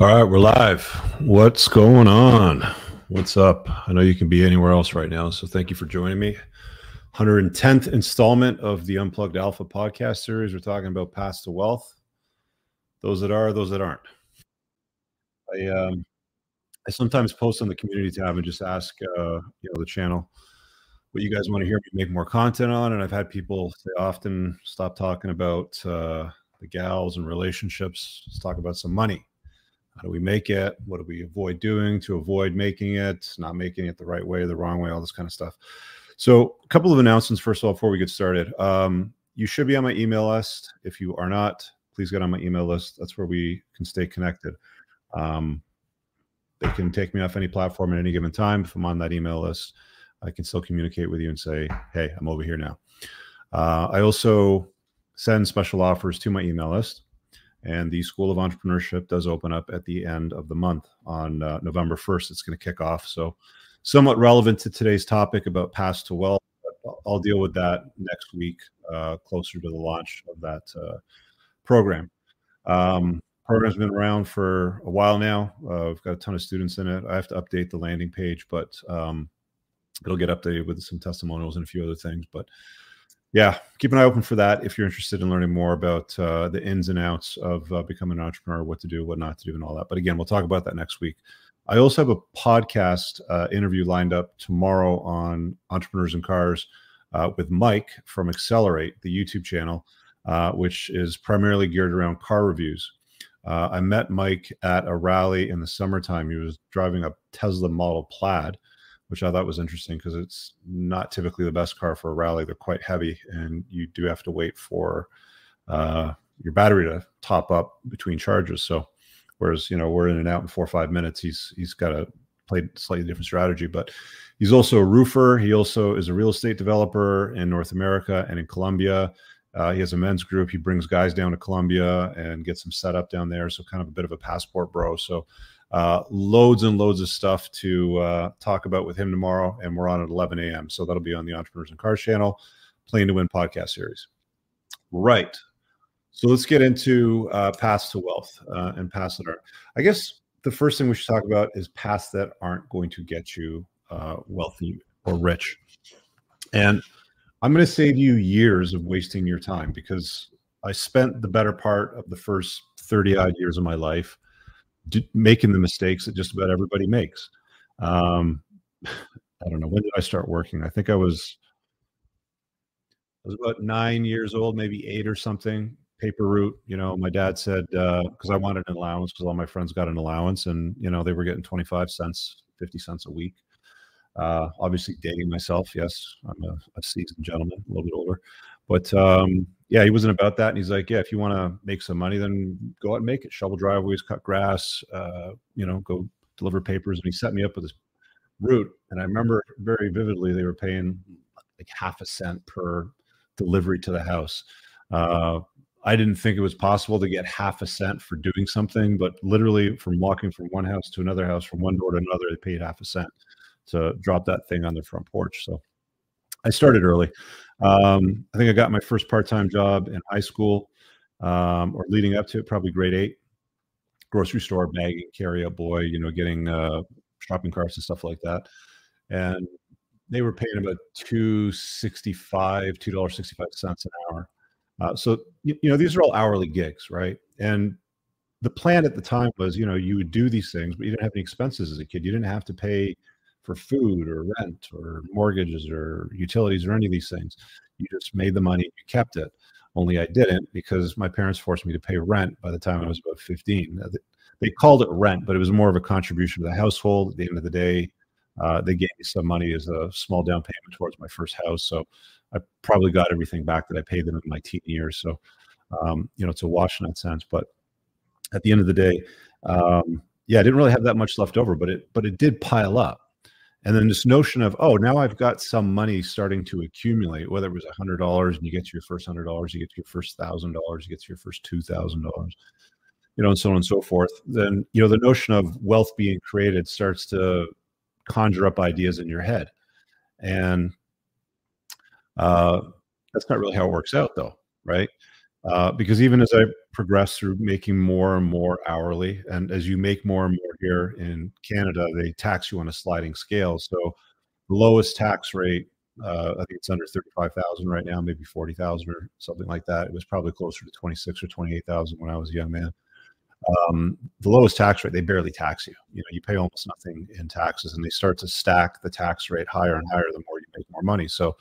All right, we're live. What's going on? What's up? I know you can be anywhere else right now, so thank you for joining me. 110th installment of the Unplugged Alpha podcast series. We're talking about paths to wealth. Those that are, those that aren't. I um, I sometimes post on the community tab and just ask uh, you know the channel what you guys want to hear me make more content on, and I've had people say often stop talking about uh, the gals and relationships. Let's talk about some money how do we make it? What do we avoid doing to avoid making it, not making it the right way, the wrong way, all this kind of stuff. So, a couple of announcements first of all before we get started. Um, you should be on my email list. If you are not, please get on my email list. That's where we can stay connected. Um, they can take me off any platform at any given time. If I'm on that email list, I can still communicate with you and say, "Hey, I'm over here now." Uh, I also send special offers to my email list. And the School of Entrepreneurship does open up at the end of the month on uh, November 1st. It's going to kick off. So, somewhat relevant to today's topic about paths to wealth. I'll deal with that next week, uh, closer to the launch of that uh, program. Um, program's been around for a while now. Uh, we've got a ton of students in it. I have to update the landing page, but um, it'll get updated with some testimonials and a few other things. But yeah, keep an eye open for that if you're interested in learning more about uh, the ins and outs of uh, becoming an entrepreneur, what to do, what not to do, and all that. But again, we'll talk about that next week. I also have a podcast uh, interview lined up tomorrow on entrepreneurs and cars uh, with Mike from Accelerate, the YouTube channel, uh, which is primarily geared around car reviews. Uh, I met Mike at a rally in the summertime. He was driving a Tesla Model Plaid which I thought was interesting because it's not typically the best car for a rally. They're quite heavy, and you do have to wait for uh, your battery to top up between charges. So, whereas you know we're in and out in four or five minutes, he's he's got a played slightly different strategy. But he's also a roofer. He also is a real estate developer in North America and in Colombia. Uh, he has a men's group. He brings guys down to Colombia and gets them set up down there. So kind of a bit of a passport bro. So uh, loads and loads of stuff to uh, talk about with him tomorrow, and we're on at 11 a.m. So that'll be on the Entrepreneurs and Cars channel, Playing to Win podcast series. Right. So let's get into uh, paths to wealth uh, and paths that are. I guess the first thing we should talk about is paths that aren't going to get you uh, wealthy or rich. And I'm going to save you years of wasting your time because I spent the better part of the first 30 odd years of my life making the mistakes that just about everybody makes. Um, I don't know when did I start working. I think I was I was about nine years old, maybe eight or something. Paper route, you know. My dad said because uh, I wanted an allowance because all my friends got an allowance, and you know they were getting twenty five cents, fifty cents a week. Uh, obviously, dating myself. Yes, I'm a, a seasoned gentleman, a little bit older, but um, yeah, he wasn't about that. And he's like, yeah, if you want to make some money, then go out and make it. Shovel driveways, cut grass, uh, you know, go deliver papers. And he set me up with this route. And I remember very vividly they were paying like half a cent per delivery to the house. Uh, I didn't think it was possible to get half a cent for doing something, but literally from walking from one house to another house, from one door to another, they paid half a cent to drop that thing on their front porch. So I started early. Um, I think I got my first part-time job in high school, um, or leading up to it, probably grade eight. Grocery store bagging, carry a boy, you know, getting uh, shopping carts and stuff like that. And they were paying about two sixty-five, two dollars sixty-five cents an hour. Uh, so you, you know, these are all hourly gigs, right? And the plan at the time was, you know, you would do these things, but you didn't have any expenses as a kid. You didn't have to pay for food or rent or mortgages or utilities or any of these things. You just made the money, you kept it. Only I didn't because my parents forced me to pay rent by the time I was about 15. They called it rent, but it was more of a contribution to the household. At the end of the day, uh, they gave me some money as a small down payment towards my first house. So I probably got everything back that I paid them in my teen years. So, um, you know, it's a wash in that sense. But at the end of the day, um, yeah, I didn't really have that much left over, but it but it did pile up and then this notion of oh now i've got some money starting to accumulate whether it was a hundred dollars and you get to your first hundred dollars you get to your first thousand dollars you get to your first two thousand dollars you know and so on and so forth then you know the notion of wealth being created starts to conjure up ideas in your head. And uh, that's not really how it works out though right Uh, because even as I progress through making more and more hourly, and as you make more and more here in Canada, they tax you on a sliding scale. So the lowest tax rate, uh, I think it's under thirty-five thousand right now, maybe forty thousand or something like that. It was probably closer to twenty-six or twenty-eight thousand when I was a young man. Um, the lowest tax rate, they barely tax you. You know, you pay almost nothing in taxes, and they start to stack the tax rate higher and higher the more you make more money. So,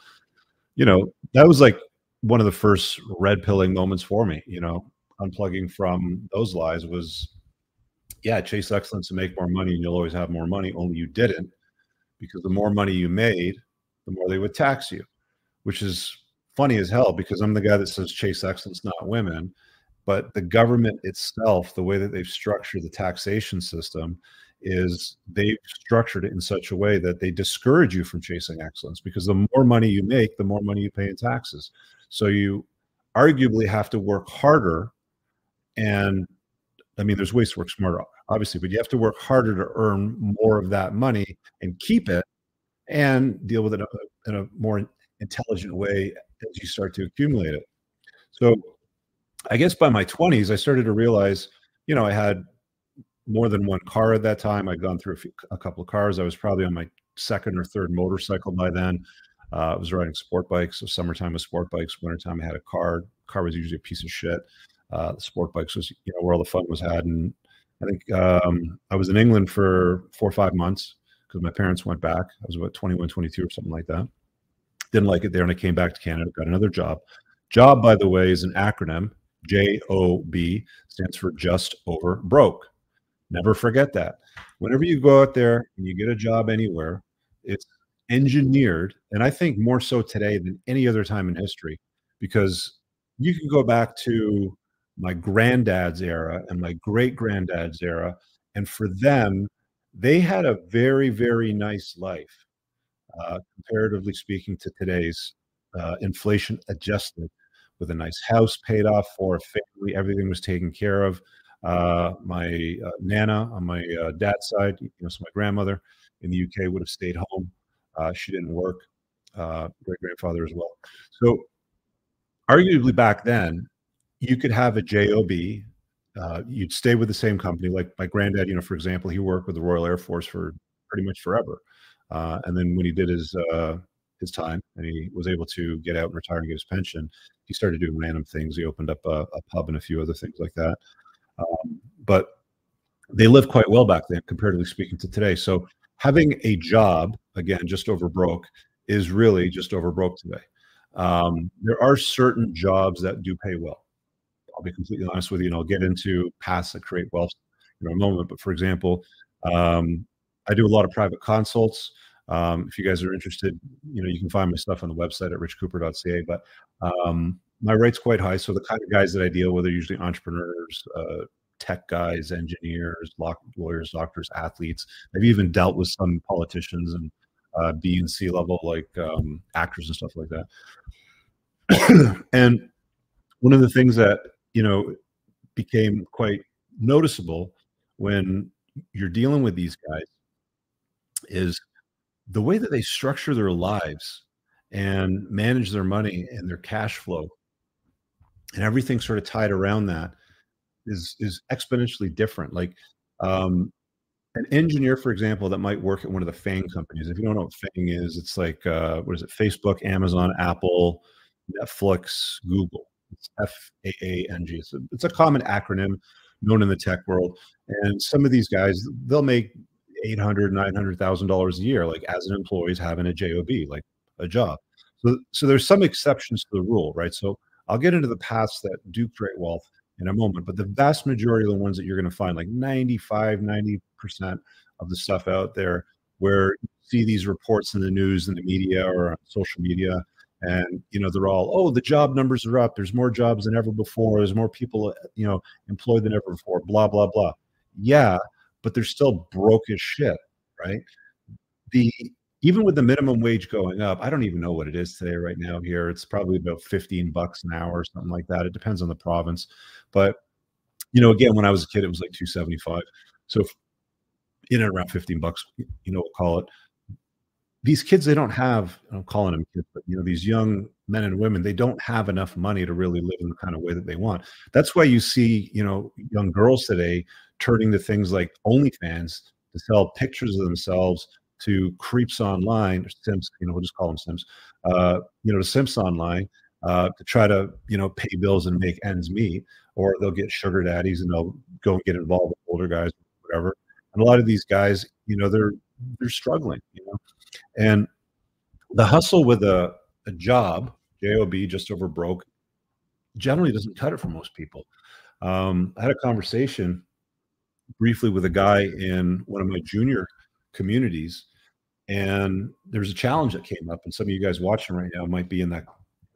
you know, that was like one of the first red pilling moments for me. You know, unplugging from those lies was, yeah, chase excellence and make more money, and you'll always have more money. Only you didn't, because the more money you made, the more they would tax you, which is funny as hell. Because I'm the guy that says chase excellence, not women. But the government itself, the way that they've structured the taxation system, is they've structured it in such a way that they discourage you from chasing excellence because the more money you make, the more money you pay in taxes. So you arguably have to work harder. And I mean, there's ways to work smarter, obviously, but you have to work harder to earn more of that money and keep it and deal with it in a more intelligent way as you start to accumulate it. So I guess by my 20s, I started to realize, you know, I had more than one car at that time. I'd gone through a, few, a couple of cars. I was probably on my second or third motorcycle by then. Uh, I was riding sport bikes. So summertime was sport bikes. Wintertime I had a car. Car was usually a piece of shit. Uh, the sport bikes was you know where all the fun was had. And I think um, I was in England for four or five months because my parents went back. I was about 21, 22 or something like that. Didn't like it there, and I came back to Canada. Got another job. Job, by the way, is an acronym. J O B stands for just over broke. Never forget that. Whenever you go out there and you get a job anywhere, it's engineered, and I think more so today than any other time in history, because you can go back to my granddad's era and my great granddad's era, and for them, they had a very, very nice life, uh, comparatively speaking to today's uh, inflation adjusted, with a nice house paid off for a family, everything was taken care of. Uh, my uh, nana on my uh, dad's side, you know, so my grandmother in the UK would have stayed home. Uh, she didn't work. Uh, great grandfather as well. So, arguably back then, you could have a job. You'd stay with the same company. Like my granddad, you know, for example, he worked with the Royal Air Force for pretty much forever. and then when he did his his time and he was able to get out and retire and get his pension, he started doing random things. He opened up a, a pub and a few other things like that. Um, but they lived quite well back then, comparatively speaking to today. So having a job, again, just over broke, is really just over broke today. Um, there are certain jobs that do pay well. I'll be completely honest with you, and I'll get into paths that create wealth in a moment. But for example, um, I do a lot of private consults. Um, if you guys are interested, you know, you can find my stuff on the website at richcooper.ca. But um, my rate's quite high. So the kind of guys that I deal with are usually entrepreneurs, uh, tech guys, engineers, lawyers, doctors, athletes. I've even dealt with some politicians and uh, B and C level like um, actors and stuff like that. and one of the things that you know became quite noticeable when you're dealing with these guys is the way that they structure their lives and manage their money and their cash flow and everything sort of tied around that is is exponentially different like um an engineer for example that might work at one of the fang companies if you don't know what fang is it's like uh what is it facebook amazon apple netflix google it's f-a-a-n-g it's a, it's a common acronym known in the tech world and some of these guys they'll make 800 900000 dollars a year like as an employee is having a job like a job. So so there's some exceptions to the rule right? So i'll get into the paths that do create wealth in a moment but the vast majority of the ones that you're going to find like 95 90% of the stuff out there where you see these reports in the news and the media or on social media and you know they're all oh the job numbers are up. There's more jobs than ever before. There's more people uh, you know employed than ever before blah blah blah. Yeah but they're still broke as shit, right? The even with the minimum wage going up, I don't even know what it is today right now here. It's probably about 15 bucks an hour or something like that. It depends on the province. But you know, again, when I was a kid, it was like 275. So in and around 15 bucks, you know, we'll call it. these kids they don't have i'm calling them kids but you know these young men and women they don't have enough money to really live in the kind of way that they want that's why you see you know young girls today turning to things like onlyfans to sell pictures of themselves to creeps online or simps you know we'll just call them simps uh, you know to simps online uh, to try to you know pay bills and make ends meet or they'll get sugar daddies and they'll go and get involved with older guys whatever and a lot of these guys you know they're they're struggling you know and the hustle with a, a job, job, just over broke, generally doesn't cut it for most people. Um, I had a conversation briefly with a guy in one of my junior communities, and there's a challenge that came up, and some of you guys watching right now might be in that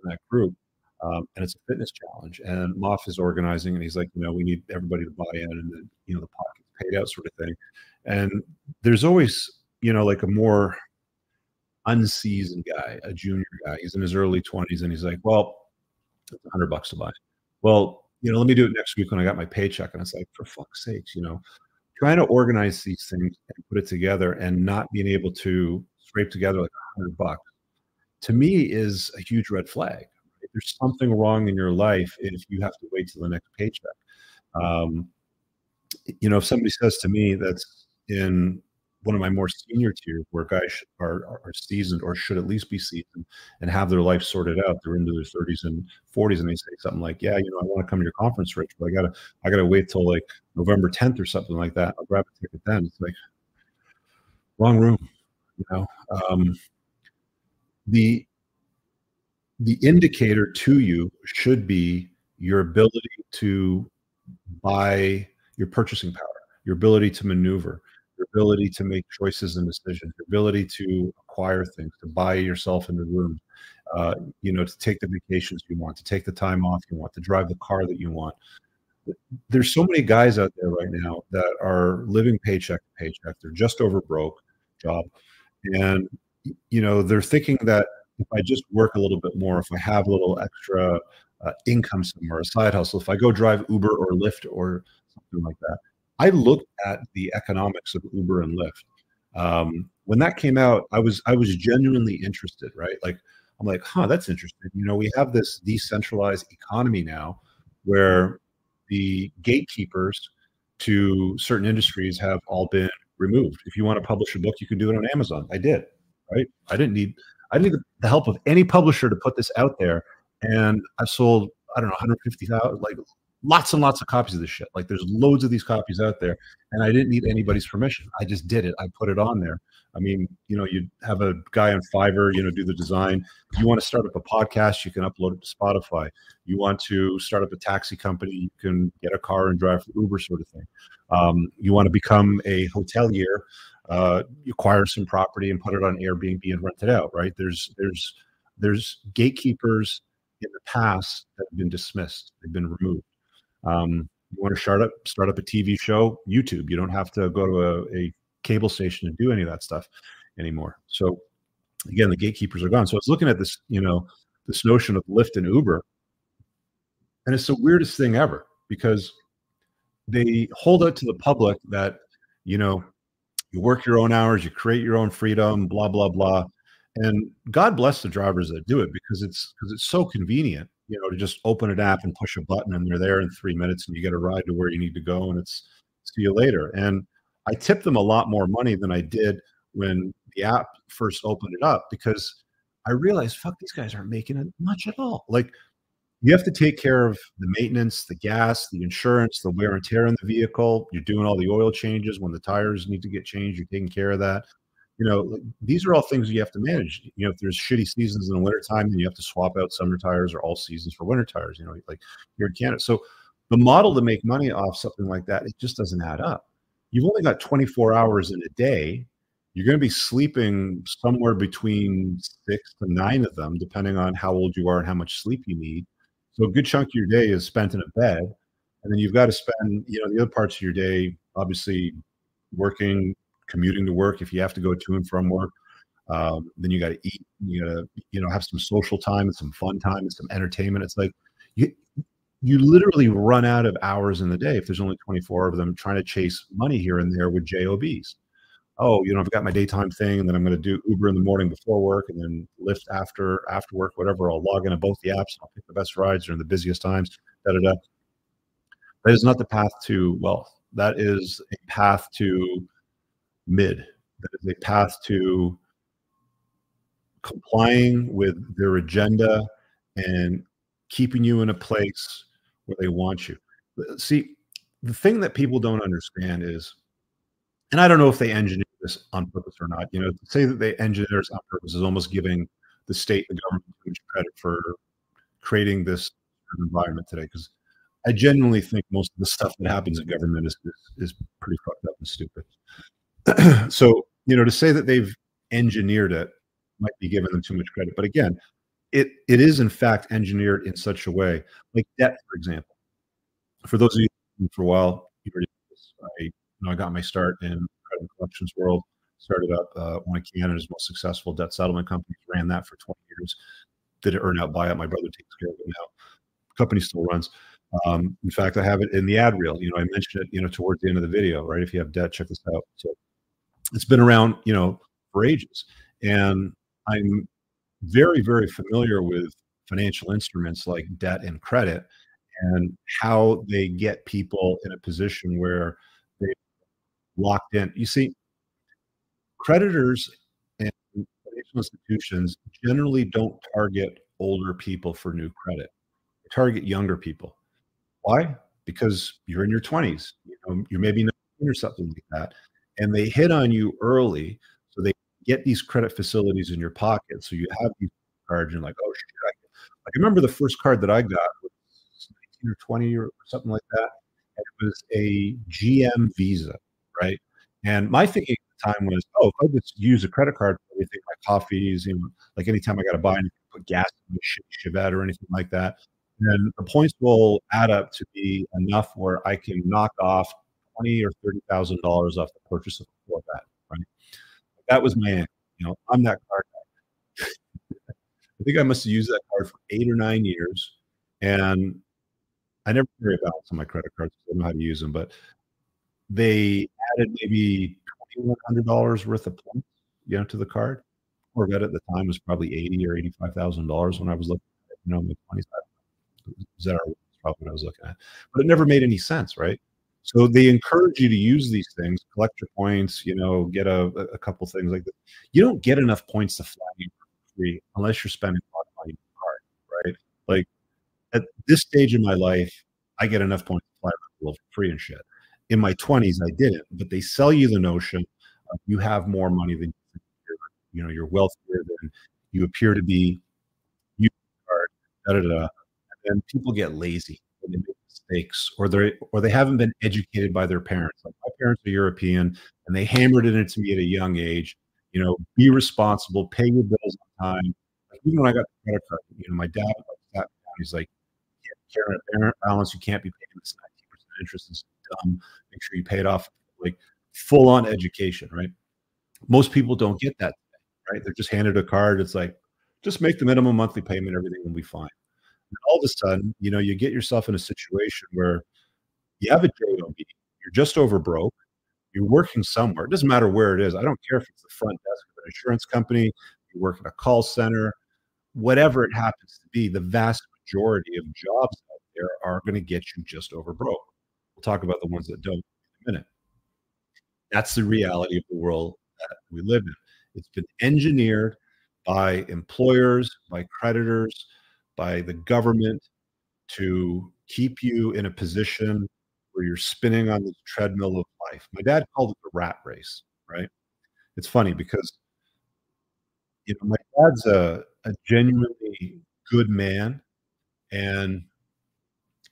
in that group. Um, and it's a fitness challenge. And Moff is organizing, and he's like, you know, we need everybody to buy in, and then you know the pot gets paid out, sort of thing. And there's always, you know, like a more unseasoned guy, a junior guy. He's in his early 20s and he's like, well, it's 100 bucks to buy. Well, you know, let me do it next week when I got my paycheck. And it's like, for fuck's sakes, you know, trying to organize these things and put it together and not being able to scrape together like a 100 bucks to me is a huge red flag. There's something wrong in your life if you have to wait till the next paycheck. Um, you know, if somebody says to me that's in one of my more senior tiers where guys are, are seasoned or should at least be seasoned and have their life sorted out. They're into their 30s and 40s, and they say something like, "Yeah, you know, I want to come to your conference, Rich, but I gotta, I gotta wait till like November 10th or something like that. I'll grab a ticket then." It's like wrong room, you know. Um, the the indicator to you should be your ability to buy your purchasing power, your ability to maneuver, your ability to make choices and decisions, your ability to acquire things, to buy yourself in the room, uh, you know, to take the vacations you want, to take the time off you want, to drive the car that you want. There's so many guys out there right now that are living paycheck to paycheck. They're just over broke job. And, you know, they're thinking that if I just work a little bit more, if I have a little extra uh, income somewhere, a side hustle, if I go drive Uber or Lyft or something like that, I looked at the economics of Uber and Lyft. Um, when that came out, I was I was genuinely interested, right? Like I'm like, huh, that's interesting. You know, we have this decentralized economy now where the gatekeepers to certain industries have all been removed. If you want to publish a book, you can do it on Amazon. I did, right? I didn't need I didn't need the help of any publisher to put this out there. And I sold, I don't know, 150,000, like lots and lots of copies of this shit. Like there's loads of these copies out there, and I didn't need anybody's permission. I just did it. I put it on there. I mean, you know, you have a guy on Fiverr, you know, do the design. If you want to start up a podcast, you can upload it to Spotify. You want to start up a taxi company, you can get a car and drive for Uber, sort of thing. Um, you want to become a hotelier, uh, acquire some property and put it on Airbnb and rent it out. Right? There's there's there's gatekeepers in the past that have been dismissed. They've been removed. Um, you want to start up start up a TV show, YouTube. You don't have to go to a, a cable station and do any of that stuff anymore. So again, the gatekeepers are gone. So I was looking at this, you know, this notion of Lyft and Uber, and it's the weirdest thing ever because they hold out to the public that you know you work your own hours, you create your own freedom, blah blah blah. And God bless the drivers that do it because it's because it's so convenient you know, to just open an app and push a button and they're there in three minutes and you get a ride to where you need to go and it's see you later. And I tipped them a lot more money than I did when the app first opened it up because I realized, fuck, these guys aren't making it much at all. Like you have to take care of the maintenance, the gas, the insurance, the wear and tear in the vehicle. You're doing all the oil changes when the tires need to get changed. You're taking care of that you know, these are all things you have to manage. You know, if there's shitty seasons in the wintertime, then you have to swap out summer tires or all seasons for winter tires, you know, like here in Canada. So the model to make money off something like that, it just doesn't add up. You've only got 24 hours in a day. You're going to be sleeping somewhere between six to nine of them, depending on how old you are and how much sleep you need. So a good chunk of your day is spent in a bed. And then you've got to spend, you know, the other parts of your day, obviously working, commuting to work if you have to go to and from work. Um, then you got to eat. You got to you know have some social time and some fun time and some entertainment. It's like you you literally run out of hours in the day if there's only 24 of them trying to chase money here and there with jobs. oh, you know, I've got my daytime thing, and then I'm going to do Uber in the morning before work, and then Lyft after after work, whatever. I'll log into both the apps. I'll pick the best rides during the busiest times. Da da da. That is not the path to wealth. That is a path to mid. That is a path to complying with their agenda and keeping you in a place where they want you. See, the thing that people don't understand is, and I don't know if they engineer this on purpose or not. You know, to say that they engineer this on purpose is almost giving the state, the government, much credit for creating this environment today. Because I genuinely think most of the stuff that happens in government is is, is pretty fucked up and stupid. so, you know, to say that they've engineered it might be giving them too much credit. But again, it it is in fact engineered in such a way, like debt, for example. For those of you for a while, I you know I got my start in credit collections world. Started up uh, one of Canada's most successful debt settlement companies. Ran that for 20 years. Did it earn out buyout. My brother takes care of it now. Company still runs. Um, in fact, I have it in the ad reel. You know, I mentioned it. You know, towards the end of the video, right? If you have debt, check this out. So it's been around, you know, for ages, and I'm very, very familiar with financial instruments like debt and credit and how they get people in a position where they locked in. You see, creditors and financial institutions generally don't target older people for new credit. They target younger people. Why? Because you're in your 20s, you know, you're maybe 19 or something like that. And they hit on you early. So they get these credit facilities in your pocket. So you have these cards and you're like, oh shit. I, I remember the first card that I got was 19 or 20 or something like that. And it was a GM Visa, right? And my thinking at the time was, oh, if I just use a credit card for everything, my coffees, you know, like anytime I got to buy and put gas in a Chevette or anything like that, then the points will add up to be enough where I can knock off twenty or thirty thousand dollars off the purchase of that, right? That was my. You know, I'm that card guy. I think I must have used that card for eight or nine years, and I never carry a balance on my credit cards. I don't know how to use them, but they added maybe twenty one hundred dollars worth of points, you know, to the card. Corvette at the time was probably eighty or eighty five thousand dollars when I was looking at it, you know, my twenties. That was probably what I was looking at, but it never made any sense, right? So they encourage you to use these things, collect your points, you know, get a, a couple things like that. You don't get enough points to fly free unless you're spending a lot of money on card, right? Like at this stage in my life, I get enough points to fly for free and shit. In my 20s, I didn't, but they sell you the notion you have more money than you you know, you're wealthier than you appear to be. You are, da da da. And people get lazy they make mistakes or they or they haven't been educated by their parents. Like my parents are European and they hammered it into me at a young age. You know, be responsible, pay your bills on time. Like even when I got the credit card, you know, my dad like, down, he's like, "Carry a parent balance. You can't be paying this 19% interest. Is dumb. Make sure you pay it off." Like full on education, right? Most people don't get that, right? They're just handed a card. It's like, just make the minimum monthly payment. Everything will be fine. All of a sudden, you know, you get yourself in a situation where you have a job, you're just over broke, you're working somewhere. It doesn't matter where it is. I don't care if it's the front desk of an insurance company, you work at a call center, whatever it happens to be, the vast majority of jobs out there are going to get you just over broke. We'll talk about the ones that don't in a minute. That's the reality of the world that we live in. It's been engineered by employers, by creditors, by the government to keep you in a position where you're spinning on this treadmill of life. My dad called it the rat race, right? It's funny because you know my dad's a, a genuinely good man and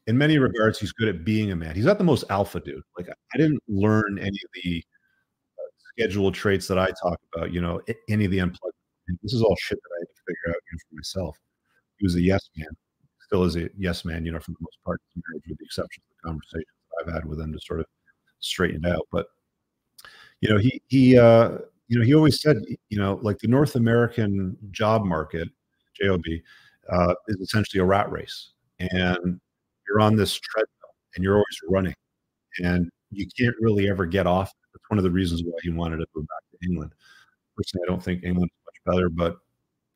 in many regards he's good at being a man he's not the most alpha dude like i didn't learn any of the uh, scheduled traits that i talk about you know any of the unplugged this is all shit that i had to figure out for myself he was a yes man, still is a yes man, you know, for the most part, with the exception of the conversations I've had with him to sort of straighten it out. But you know, he he uh, you know he always said, you know, like the North American job market, job, uh, is essentially a rat race, and you're on this treadmill and you're always running, and you can't really ever get off. That's one of the reasons why he wanted to go back to England. Personally, I don't think England is much better, but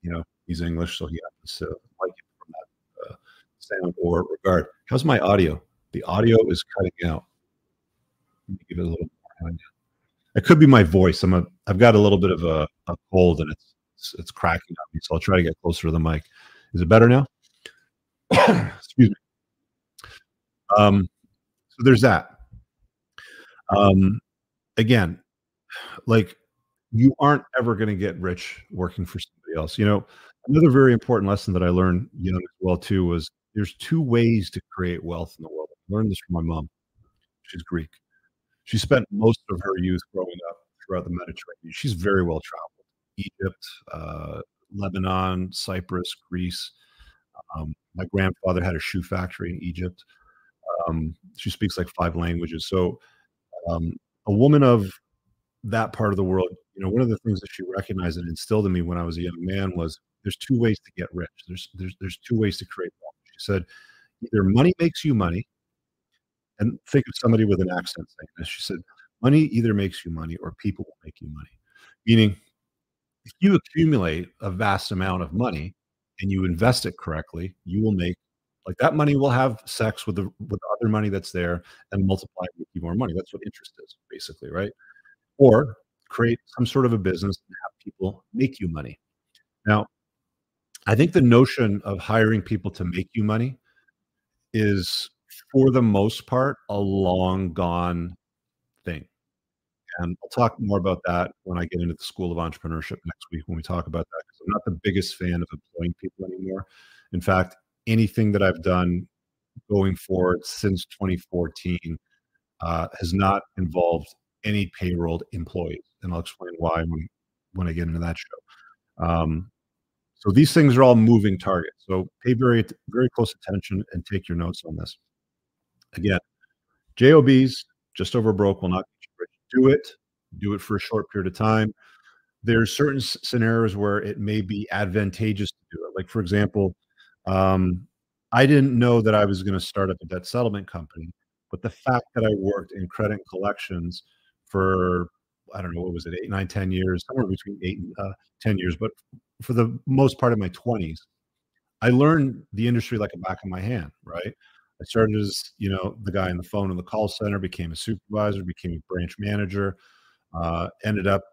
you know, he's English, so he happens to like it from that uh, sound or regard. How's my audio? The audio is cutting out. Give it a little more. It could be my voice. I'm a. I've got a little bit of a, a cold, and it's, it's it's cracking on me. So I'll try to get closer to the mic. Is it better now? Excuse me. Um, so there's that. Um, again, like you aren't ever going to get rich working for somebody else. You know, another very important lesson that I learned young as well too was there's two ways to create wealth in the world. I learned this from my mom. She's Greek. She spent most of her youth growing up throughout the Mediterranean. She's very well traveled. Egypt, uh, Lebanon, Cyprus, Greece. Um, my grandfather had a shoe factory in Egypt. Um, she speaks like five languages. So, um, a woman of that part of the world, you know, one of the things that she recognized and instilled in me when I was a young man was there's two ways to get rich. There's there's there's two ways to create wealth. She said, either money makes you money, and think of somebody with an accent saying this. She said, money either makes you money or people will make you money. Meaning, if you accumulate a vast amount of money and you invest it correctly, you will make like that money will have sex with the with the other money that's there and multiply and make more money. That's what interest is, basically, right? Or create some sort of a business and have people make you money. Now, I think the notion of hiring people to make you money is, for the most part, a long gone thing. And I'll talk more about that when I get into the School of Entrepreneurship next week when we talk about that. Because I'm not the biggest fan of employing people anymore. In fact, anything that I've done going forward since 2014 uh, has not involved any payroll employees, and I'll explain why when when I get into that show. Um, so these things are all moving targets. So pay very very close attention and take your notes on this. Again, jobs just over broke will not do it. Do it for a short period of time. There's certain scenarios where it may be advantageous to do it. Like for example, um, I didn't know that I was going to start up a debt settlement company, but the fact that I worked in credit collections for I don't know what was it eight nine ten years somewhere between eight and uh, ten years, but for the most part of my twenties, I learned the industry like a back of my hand. Right, I started as you know the guy on the phone in the call center, became a supervisor, became a branch manager, uh, ended up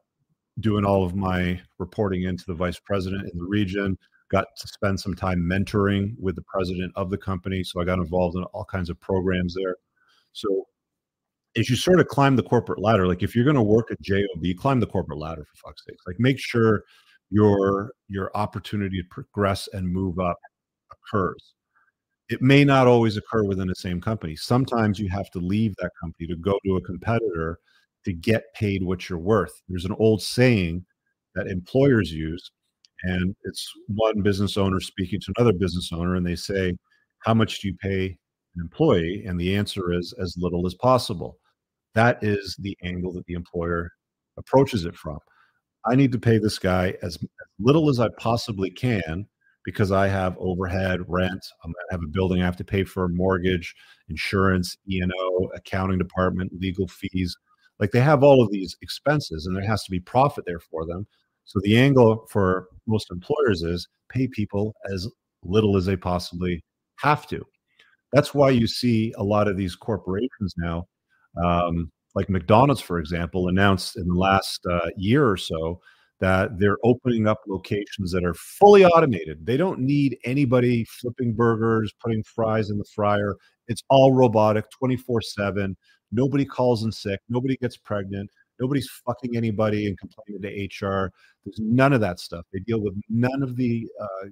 doing all of my reporting into the vice president in the region got to spend some time mentoring with the president of the company. So I got involved in all kinds of programs there. So as you sort of climb the corporate ladder, like if you're going to work at JOB, climb the corporate ladder for fuck's sake. Like make sure your your opportunity to progress and move up occurs. It may not always occur within the same company. Sometimes you have to leave that company to go to a competitor to get paid what you're worth. There's an old saying that employers use and it's one business owner speaking to another business owner and they say how much do you pay an employee and the answer is as little as possible that is the angle that the employer approaches it from. I need to pay this guy as, little as i possibly can because i have overhead rent i have a building i have to pay for mortgage insurance e&o accounting department legal fees. Like they have all of these expenses and there has to be profit there for them. So the angle for most employers is pay people as little as they possibly have to. That's why you see a lot of these corporations now, um, like McDonald's, for example, announced in the last uh, year or so that they're opening up locations that are fully automated. They don't need anybody flipping burgers, putting fries in the fryer. It's all robotic 24 7. Nobody calls in sick. Nobody gets pregnant. Nobody's fucking anybody and complaining to HR. There's none of that stuff. They deal with none of the uh,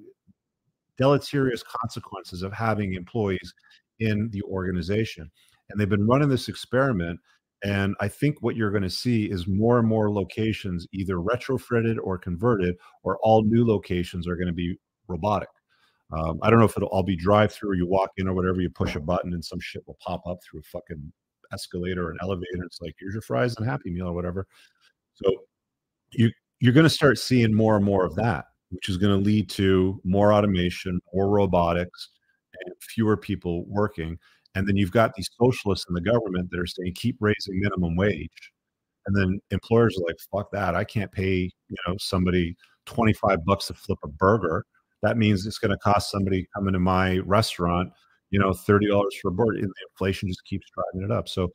deleterious consequences of having employees in the organization. And they've been running this experiment. And I think what you're going to see is more and more locations either retrofitted or converted, or all new locations are going to be robotic. Um, I don't know if it'll all be drive through you walk in or whatever, you push a button and some shit will pop up through a fucking escalator or an elevator. It's like here's your fries and Happy Meal or whatever. So you you're going to start seeing more and more of that, which is going to lead to more automation, more robotics, and fewer people working. And then you've got these socialists in the government that are saying keep raising minimum wage. and then employers are like, "Fuck that! I can't pay you know somebody twenty five bucks to flip a burger. That means it's going to cost somebody coming to my restaurant, you know, thirty dollars for a burger. And the inflation just keeps driving it up. So,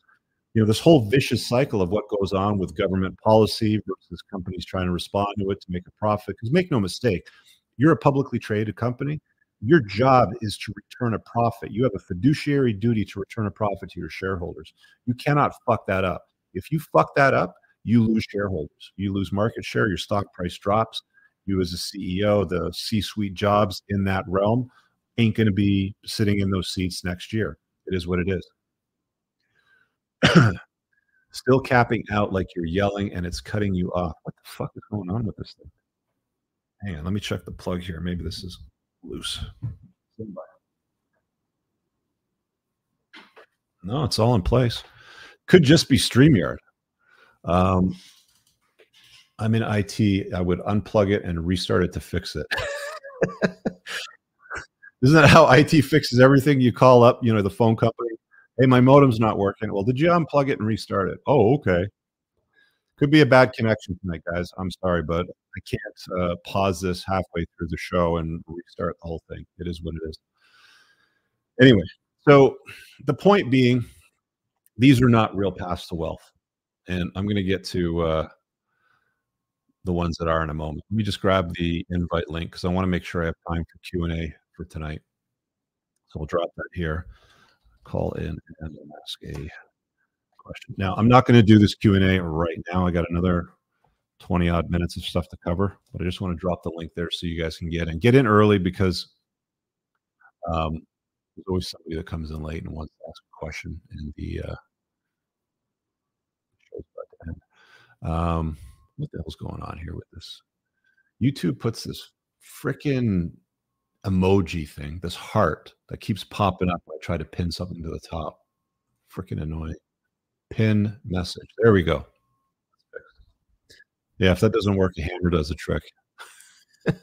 you know, this whole vicious cycle of what goes on with government policy versus companies trying to respond to it to make a profit. Because make no mistake, you're a publicly traded company. Your job is to return a profit. You have a fiduciary duty to return a profit to your shareholders. You cannot fuck that up. If you fuck that up, you lose shareholders. You lose market share. Your stock price drops. You, as a CEO, the C suite jobs in that realm ain't going to be sitting in those seats next year. It is what it is. Still capping out like you're yelling and it's cutting you off. What the fuck is going on with this thing? Hang on, let me check the plug here. Maybe this is loose. No, it's all in place. Could just be StreamYard. Um, I'm in IT. I would unplug it and restart it to fix it. Isn't that how IT fixes everything? You call up, you know, the phone company. Hey, my modem's not working. Well, did you unplug it and restart it? Oh, okay. Could be a bad connection tonight, guys. I'm sorry, but I can't uh, pause this halfway through the show and restart the whole thing. It is what it is. Anyway, so the point being, these are not real paths to wealth, and I'm going to get to uh, the ones that are in a moment. Let me just grab the invite link because I want to make sure I have time for Q and A for tonight. So we'll drop that here. Call in and ask a question. Now, I'm not going to do this Q&A right now. I got another 20 odd minutes of stuff to cover, but I just want to drop the link there so you guys can get in. Get in early because um, there's always somebody that comes in late and wants to ask a question and the uh, um, what the hell's going on here with this? YouTube puts this freaking emoji thing, this heart that keeps popping up when I try to pin something to the top. Freaking annoying pin message. There we go. Yeah, if that doesn't work, a hammer does a trick.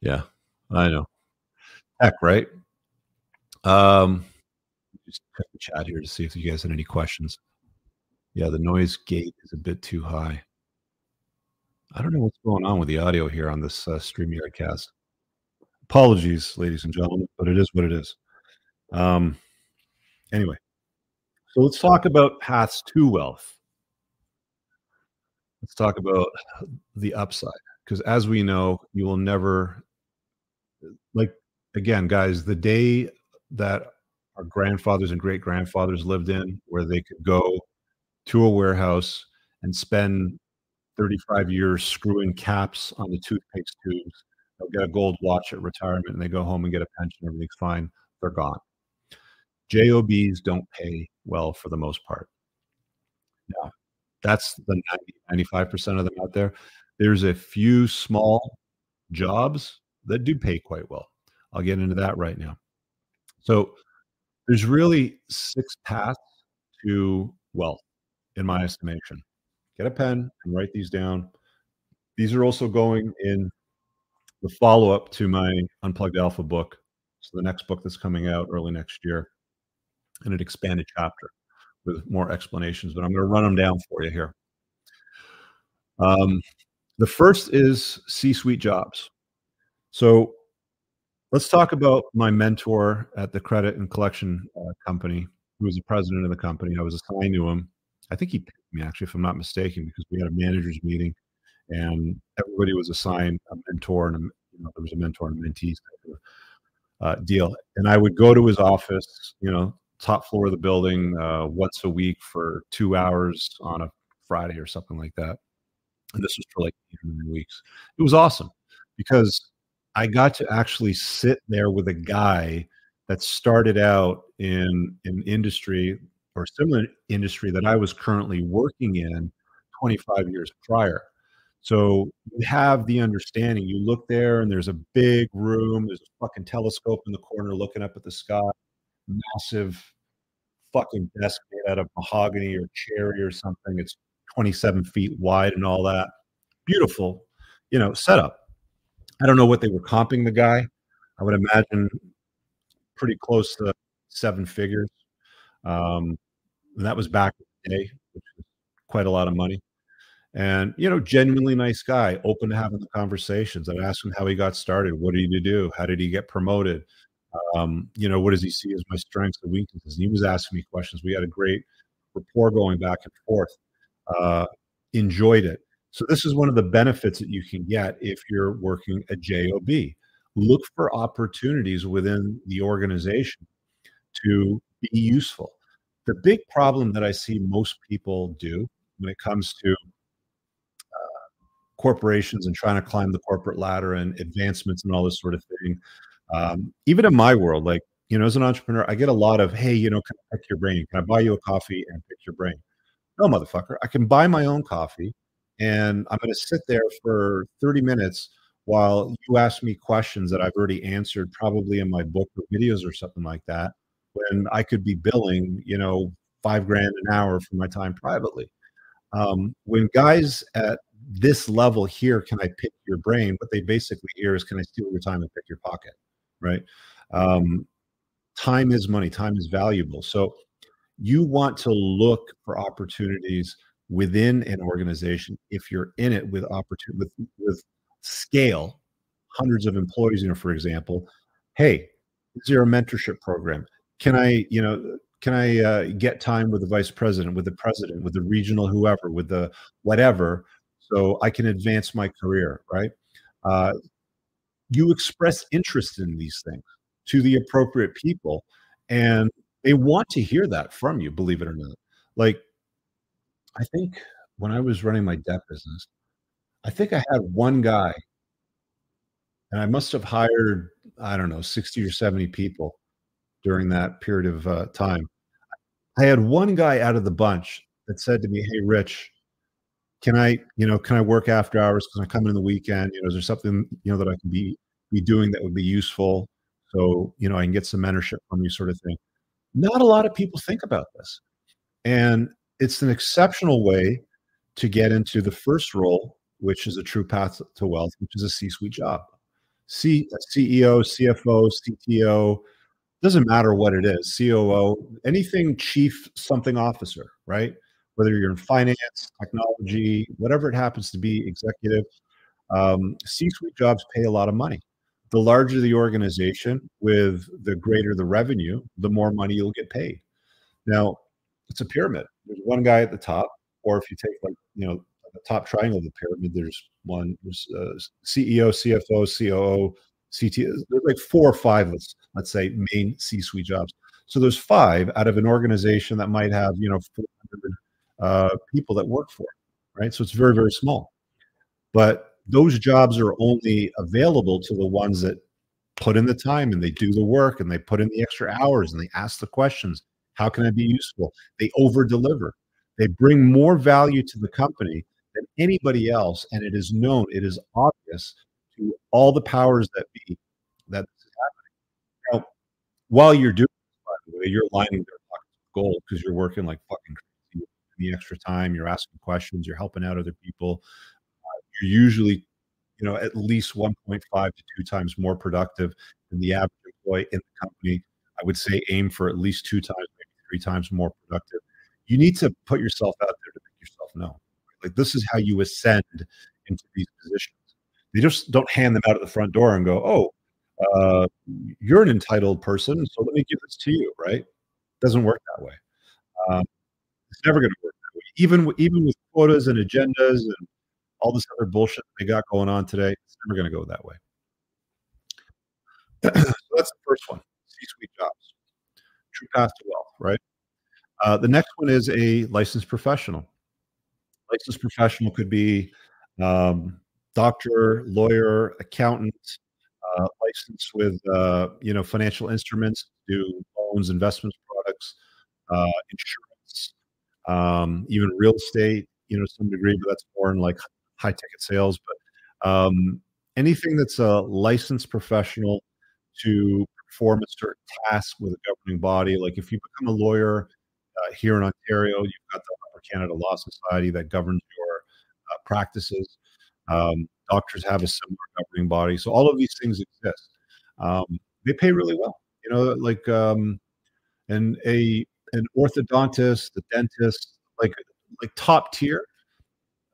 yeah, I know. Heck, right? Um, just check the chat here to see if you guys had any questions. Yeah, the noise gate is a bit too high. I don't know what's going on with the audio here on this uh, StreamYard cast. Apologies, ladies and gentlemen, but it is what it is. Um, anyway, so let's talk about paths to wealth. Let's talk about the upside. Because as we know, you will never, like, again, guys, the day that our grandfathers and great grandfathers lived in, where they could go to a warehouse and spend 35 years screwing caps on the toothpaste tubes, they'll get a gold watch at retirement and they go home and get a pension, everything's fine, they're gone. JOBs don't pay well for the most part. Now, that's the 90, 95% of them out there. There's a few small jobs that do pay quite well. I'll get into that right now. So there's really six paths to wealth, in my estimation. Get a pen and write these down. These are also going in the follow up to my Unplugged Alpha book. So the next book that's coming out early next year in an expanded chapter with more explanations, but I'm going to run them down for you here. Um, the first is C suite jobs. So let's talk about my mentor at the credit and collection uh, company, who was the president of the company. I was assigned to him. I think he picked me, actually, if I'm not mistaken, because we had a managers meeting and everybody was assigned a mentor and a, you know, there was a mentor and mentees uh, deal. And I would go to his office, you know, top floor of the building uh, once a week for two hours on a Friday or something like that. And this was for like nine weeks. It was awesome because I got to actually sit there with a guy that started out in an industry or similar industry that I was currently working in 25 years prior. So you have the understanding. You look there and there's a big room, there's a fucking telescope in the corner looking up at the sky massive fucking desk made out of mahogany or cherry or something. It's 27 feet wide and all that. Beautiful, you know, setup. I don't know what they were comping the guy. I would imagine pretty close to seven figures. Um, and that was back in the day, which is quite a lot of money. And you know, genuinely nice guy, open to having the conversations. I'd ask him how he got started. What did he do? How did he get promoted? Um, you know, what does he see as my strengths and weaknesses? And he was asking me questions. We had a great rapport going back and forth. Uh, enjoyed it. So this is one of the benefits that you can get if you're working a job. Look for opportunities within the organization to be useful. The big problem that I see most people do when it comes to uh, corporations and trying to climb the corporate ladder and advancements and all this sort of thing, um, even in my world, like you know, as an entrepreneur, I get a lot of, hey, you know, can I pick your brain? Can I buy you a coffee and pick your brain? No, motherfucker, I can buy my own coffee and I'm going to sit there for 30 minutes while you ask me questions that I've already answered, probably in my book or videos or something like that, when I could be billing, you know, five grand an hour for my time privately. Um, when guys at this level here, can I pick your brain? What they basically hear is, can I steal your time and pick your pocket? Right? Um, time is money. Time is valuable. So you want to look for opportunities within an organization if you're in it with opportunity with, with scale hundreds of employees you know for example hey is there a mentorship program can i you know can i uh, get time with the vice president with the president with the regional whoever with the whatever so i can advance my career right uh, you express interest in these things to the appropriate people and they want to hear that from you believe it or not like I think when I was running my debt business, I think I had one guy, and I must have hired, I don't know, 60 or 70 people during that period of uh, time. I had one guy out of the bunch that said to me, Hey, Rich, can I, you know, can I work after hours? Can I come in the weekend? You know, is there something, you know, that I can be be doing that would be useful? So, you know, I can get some mentorship from you, sort of thing. Not a lot of people think about this. And it's an exceptional way to get into the first role, which is a true path to wealth, which is a C-suite job. C, CEO, CFO, CTO, doesn't matter what it is, COO, anything chief something officer, right? Whether you're in finance, technology, whatever it happens to be, executive, um, C-suite jobs pay a lot of money. The larger the organization, with the greater the revenue, the more money you'll get paid. Now, it's a pyramid. There's one guy at the top, or if you take like you know the top triangle of the pyramid, there's one there's uh, CEO, CFO, COO, CTO. There's like four or five, let's let's say, main C-suite jobs. So there's five out of an organization that might have you know 400 uh, people that work for it, right? So it's very very small, but those jobs are only available to the ones that put in the time and they do the work and they put in the extra hours and they ask the questions how can I be useful? They over deliver. They bring more value to the company than anybody else. And it is known, it is obvious to all the powers that be that this is happening. Now, while you're doing this, by the way, you're lining their pockets with gold because you're working like fucking crazy the extra time, you're asking questions, you're helping out other people. Uh, you're usually, you know, at least 1.5 to two times more productive than the average employee in the company. I would say aim for at least two times, maybe three times more productive. You need to put yourself out there to make yourself known. Like this is how you ascend into these positions. They just don't hand them out at the front door and go, "Oh, uh, you're an entitled person, so let me give this to you." Right? Doesn't work that way. Um, it's never going to work that way. Even even with quotas and agendas and all this other bullshit they got going on today, it's never going to go that way. so that's the first one: C-suite jobs true path to wealth, right? Uh, the next one is a licensed professional. Licensed professional could be um, doctor, lawyer, accountant, uh, licensed with uh, you know financial instruments, do loans, investments, products, uh, insurance, um, even real estate. You know, some degree, but that's more in like high ticket sales. But um, anything that's a licensed professional to perform a certain task with a governing body. Like if you become a lawyer uh, here in Ontario, you've got the Upper Canada Law Society that governs your uh, practices. Um, doctors have a similar governing body. So all of these things exist. Um, they pay really well. You know, like um, and a an orthodontist, a dentist, like like top tier,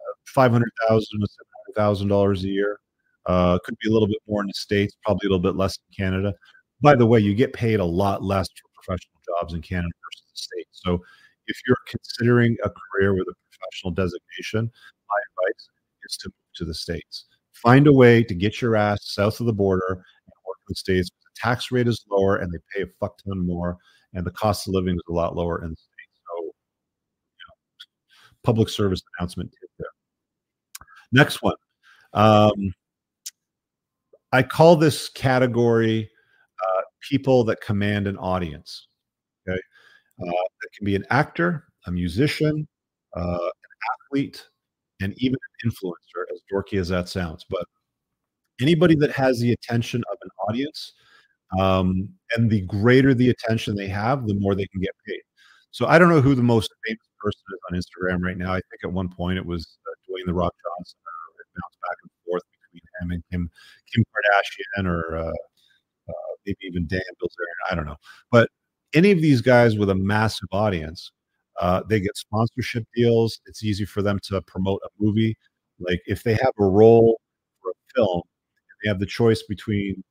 uh, five hundred thousand to seven hundred thousand dollars a year. Uh, could be a little bit more in the states, probably a little bit less in Canada. By the way, you get paid a lot less for professional jobs in Canada versus the states. So, if you're considering a career with a professional designation, my advice is to move to the states. Find a way to get your ass south of the border and work in the states. The tax rate is lower, and they pay a fuck ton more, and the cost of living is a lot lower in the states. So, you know, public service announcement there. Next one. Um, I call this category uh, people that command an audience. Okay, uh, that can be an actor, a musician, uh, an athlete, and even an influencer, as dorky as that sounds. But anybody that has the attention of an audience, um, and the greater the attention they have, the more they can get paid. So I don't know who the most famous person is on Instagram right now. I think at one point it was uh, Dwayne the Rock Johnson. It bounced back and forth between him and Kim, Kim Kardashian, or uh, uh, maybe even Dan Bilzerian. I don't know, but any of these guys with a massive audience, uh, they get sponsorship deals. It's easy for them to promote a movie. Like if they have a role for a film, they have the choice between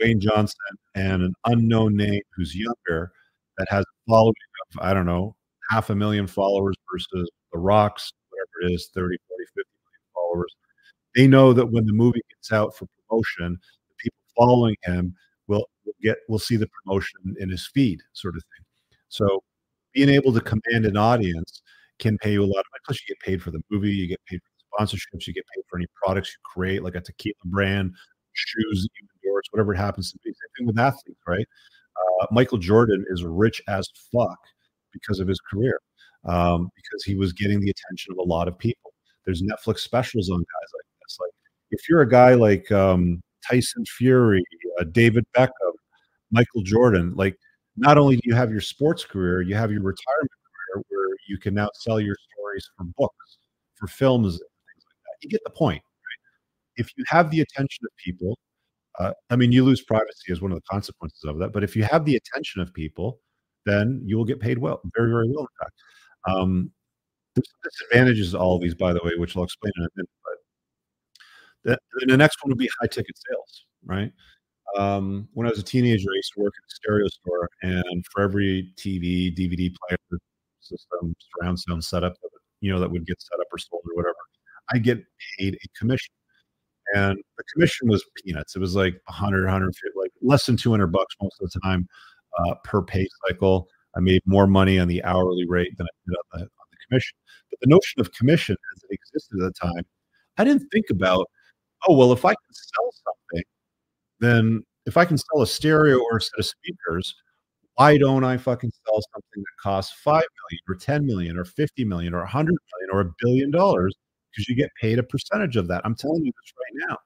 Dwayne Johnson and an unknown name who's younger that has a following of, I don't know, half a million followers versus The Rock's, whatever it is, 30, 40, 50 million followers. They know that when the movie gets out for promotion, the people following him will, will get will see the promotion in his feed, sort of thing. So being able to command an audience can pay you a lot of money. Plus, you get paid for the movie, you get paid for sponsorships, you get paid for any products you create, like a tequila brand, shoes that you endorse, whatever it happens to be. Same thing with athletes, right? Uh, Michael Jordan is rich as fuck because of his career, um, because he was getting the attention of a lot of people. There's Netflix specials on guys like this. Like, if you're a guy like um, Tyson Fury, uh, David Beckham, Michael Jordan, like not only do you have your sports career, you have your retirement career where you can now sell your stories for books, for films, things like that. You get the point, right? If you have the attention of people, uh, I mean, you lose privacy as one of the consequences of that. But if you have the attention of people, then you will get paid well, very, very well, in fact. Um, there's disadvantages to all of these, by the way, which I'll explain in a minute. But the, the next one would be high ticket sales, right? um, when I was a teenager, I used to work at a stereo store, and for every TV, DVD player system, surround sound setup, you know, that would get set up or sold or whatever, I get paid a commission. And the commission was peanuts. It was like 100, 150, like less than 200 bucks most of the time uh, per pay cycle. I made more money on the hourly rate than I did on the, on the commission. But the notion of commission as it existed at the time, I didn't think about, oh, well, if I can sell something, then if I can sell a stereo or a set of speakers, why don't I fucking sell something that costs five million or 10 million or 50 million or 100 million or a billion dollars? Because you get paid a percentage of that. I'm telling you this right now.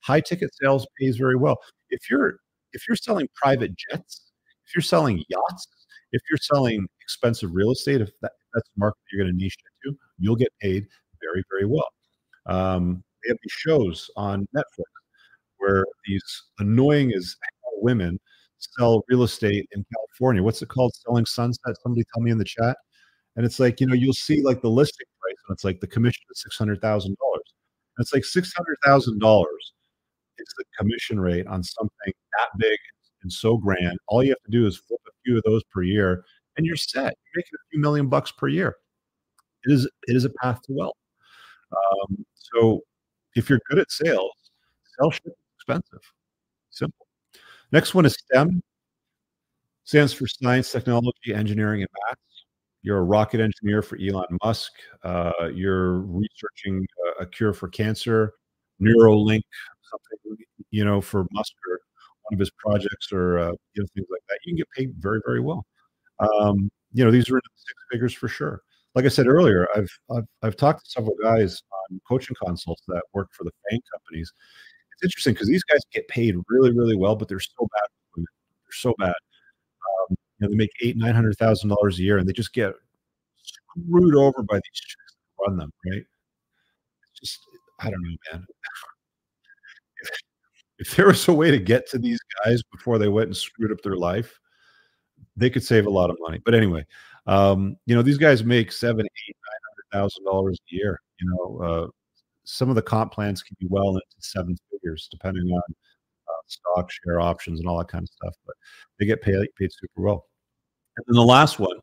High ticket sales pays very well. If you're if you're selling private jets, if you're selling yachts, if you're selling expensive real estate, if, that, if that's the market you're going to niche into, you'll get paid very, very well. Um, they have these shows on Netflix where these annoying as women sell real estate in California. What's it called? Selling Sunset. Somebody tell me in the chat. And it's like, you know, you'll see like the listing price and it's like the commission is $600,000. It's like $600,000 is the commission rate on something that big and so grand. All you have to do is flip a few of those per year and you're set. You're making a few million bucks per year. It is, it is a path to wealth. Um, so if you're good at sales, sell shit expensive. Simple. Next one is STEM. Stands for science, technology, engineering, and math. You're a rocket engineer for Elon Musk. Uh, you're researching a, a, cure for cancer, Neuralink, something you know for Musk or one of his projects, or uh, you know things like that. You can get paid very, very well. Um, you know these are six figures for sure. Like I said earlier, I've, I've I've talked to several guys on coaching consults that work for the FANG companies, It's interesting because these guys get paid really, really well, but they're so bad. They're so bad. Um, know, they make eight, nine hundred thousand dollars a year, and they just get screwed over by these chicks that run them. Right? Just, I don't know, man. if, if there was a way to get to these guys before they went and screwed up their life, they could save a lot of money. But anyway, um, you know, these guys make seven, eight, nine hundred thousand dollars a year. You know, uh, some of the comp plans can be well into seven figures, depending on uh, stock share options and all that kind of stuff. But they get paid paid super well. And then the last one,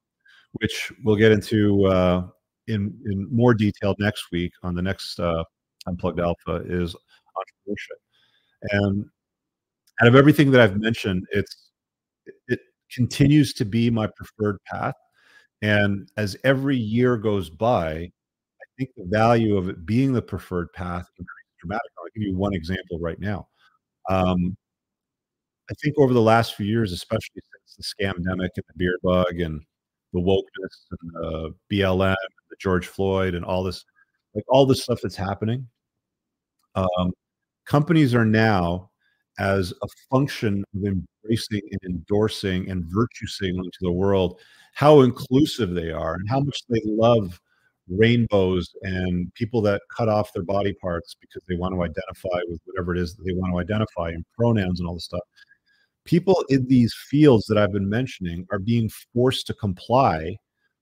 which we'll get into uh, in in more detail next week on the next uh, Unplugged Alpha, is entrepreneurship. And out of everything that I've mentioned, it's it continues to be my preferred path. And as every year goes by, I think the value of it being the preferred path increases dramatically. I'll give you one example right now. Um, I think over the last few years, especially since the scamdemic and the beard bug and the wokeness and the BLM, and the George Floyd, and all this, like all this stuff that's happening, um, companies are now, as a function of embracing and endorsing and virtue signaling to the world how inclusive they are and how much they love rainbows and people that cut off their body parts because they want to identify with whatever it is that they want to identify and pronouns and all this stuff. People in these fields that I've been mentioning are being forced to comply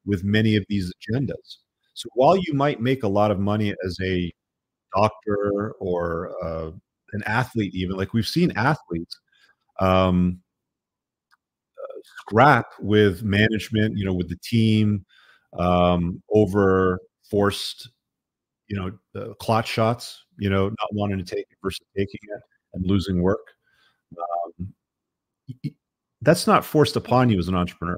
with many of these agendas. So while you might make a lot of money as a doctor or uh, an athlete, even like we've seen athletes um, uh, scrap with management, you know, with the team um, over forced, you know, uh, clot shots, you know, not wanting to take it versus taking it and losing work. Um, that's not forced upon you as an entrepreneur,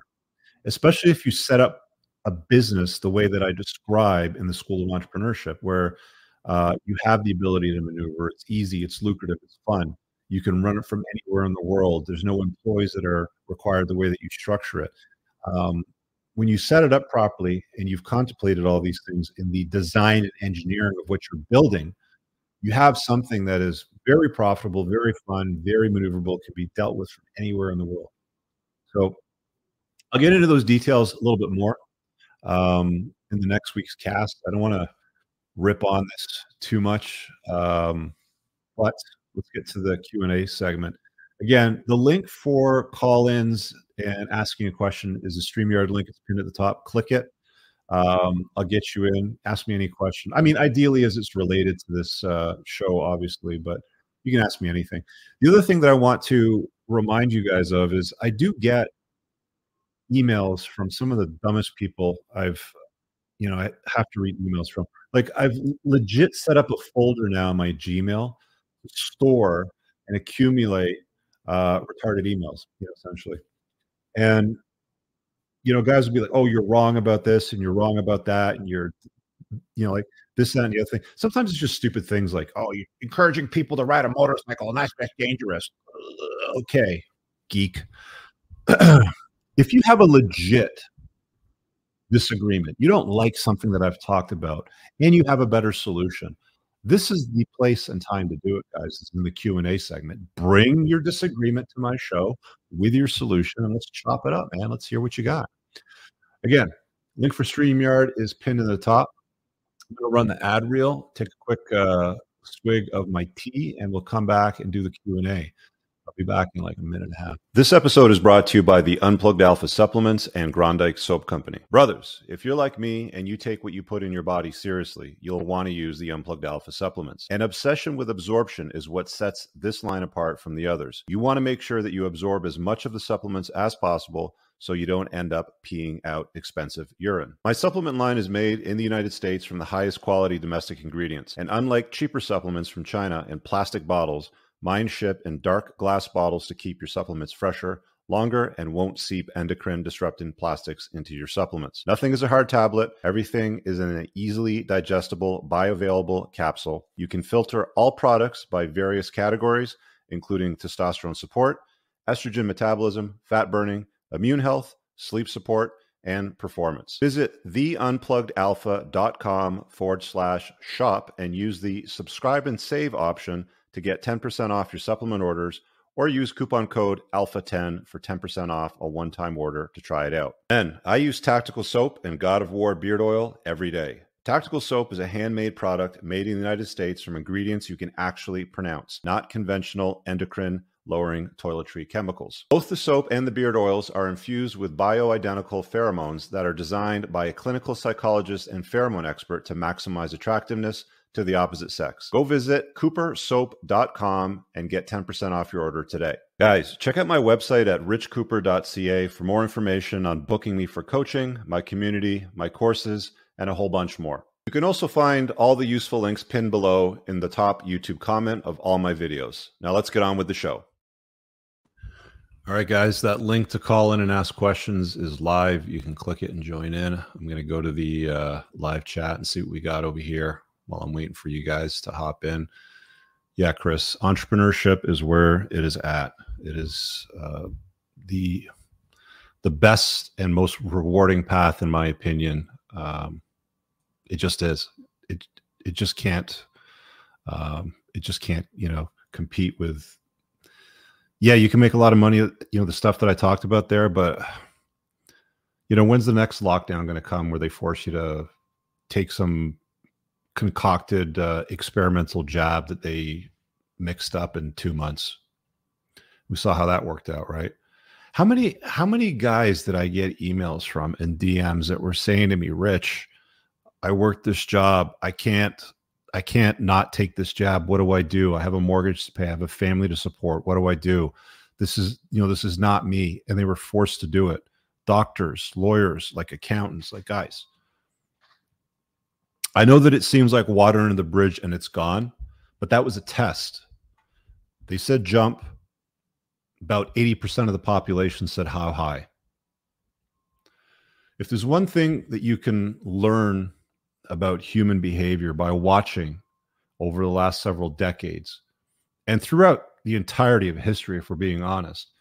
especially if you set up a business the way that I describe in the School of Entrepreneurship, where uh, you have the ability to maneuver. It's easy, it's lucrative, it's fun. You can run it from anywhere in the world. There's no employees that are required the way that you structure it. Um, when you set it up properly and you've contemplated all these things in the design and engineering of what you're building, you have something that is very profitable, very fun, very maneuverable, can be dealt with from anywhere in the world. So I'll get into those details a little bit more um, in the next week's cast. I don't want to rip on this too much, um, but let's get to the Q and A segment. Again, the link for call-ins and asking a question is the StreamYard link. It's pinned at the top. Click it. Um, I'll get you in. Ask me any question. I mean, ideally, as it's related to this uh, show, obviously, but you can ask me anything. The other thing that I want to remind you guys of is I do get emails from some of the dumbest people I've, you know, I have to read emails from. Like I've legit set up a folder now in my Gmail to store and accumulate uh, retarded emails, you know, essentially. And you know, guys will be like, "Oh, you're wrong about this, and you're wrong about that, and you're, you know, like this, that, and the other thing." Sometimes it's just stupid things like, "Oh, you're encouraging people to ride a motorcycle, and that's dangerous." Okay, geek. if you have a legit disagreement, you don't like something that I've talked about, and you have a better solution, this is the place and time to do it, guys. It's in the Q and A segment. Bring your disagreement to my show with your solution, and let's chop it up, man. Let's hear what you got. Again, link for StreamYard is pinned in the top. I'm going to run the ad reel, take a quick uh, swig of my tea, and we'll come back and do the Q and A. I'll be back in like a minute and a half. This episode is brought to you by the Unplugged Alpha Supplements and Grondike Soap Company. Brothers, if you're like me and you take what you put in your body seriously, you'll want to use the Unplugged Alpha supplements. An obsession with absorption is what sets this line apart from the others. You want to make sure that you absorb as much of the supplements as possible so you don't end up peeing out expensive urine. My supplement line is made in the United States from the highest quality domestic ingredients. And unlike cheaper supplements from China in plastic bottles, Mine ship in dark glass bottles to keep your supplements fresher, longer, and won't seep endocrine disrupting plastics into your supplements. Nothing is a hard tablet. Everything is in an easily digestible, bioavailable capsule. You can filter all products by various categories, including testosterone support, estrogen metabolism, fat burning, immune health, sleep support, and performance. Visit theunpluggedalpha.com forward slash shop and use the subscribe and save option to get 10% off your supplement orders or use coupon code ALPHA10 for 10% off a one time order to try it out. And I use Tactical Soap and God of War beard oil every day. Tactical Soap is a handmade product made in the United States from ingredients you can actually pronounce, not conventional endocrine lowering toiletry chemicals. Both the soap and the beard oils are infused with bioidentical pheromones that are designed by a clinical psychologist and pheromone expert to maximize attractiveness to the opposite sex. Go visit coopersoap.com and get 10% off your order today. Guys, check out my website at richcooper.ca for more information on booking me for coaching, my community, my courses, and a whole bunch more. You can also find all the useful links pinned below in the top YouTube comment of all my videos. Now let's get on with the show. All right, guys, that link to call in and ask questions is live. You can click it and join in. I'm going to go to the uh, live chat and see what we got over here while I'm waiting for you guys to hop in. Yeah, Chris, entrepreneurship is where it is at. It is uh, the the best and most rewarding path, in my opinion. Um, it just is. It it just can't. Um, it just can't. You know, compete with. Yeah, you can make a lot of money. You know the stuff that I talked about there, but you know when's the next lockdown going to come where they force you to take some concocted uh, experimental jab that they mixed up in two months? We saw how that worked out, right? How many how many guys did I get emails from and DMs that were saying to me, Rich, I work this job. I can't I can't not take this job. What do I do? I have a mortgage to pay. I have a family to support. What do I do? This is, you know, this is not me. And they were forced to do it. Doctors, lawyers, like accountants, like guys. I know that it seems like water under the bridge and it's gone, but that was a test. They said jump. About 80% of the population said how high. If there's one thing that you can learn about human behavior by watching over the last several decades and throughout the entirety of history, if we're being honest,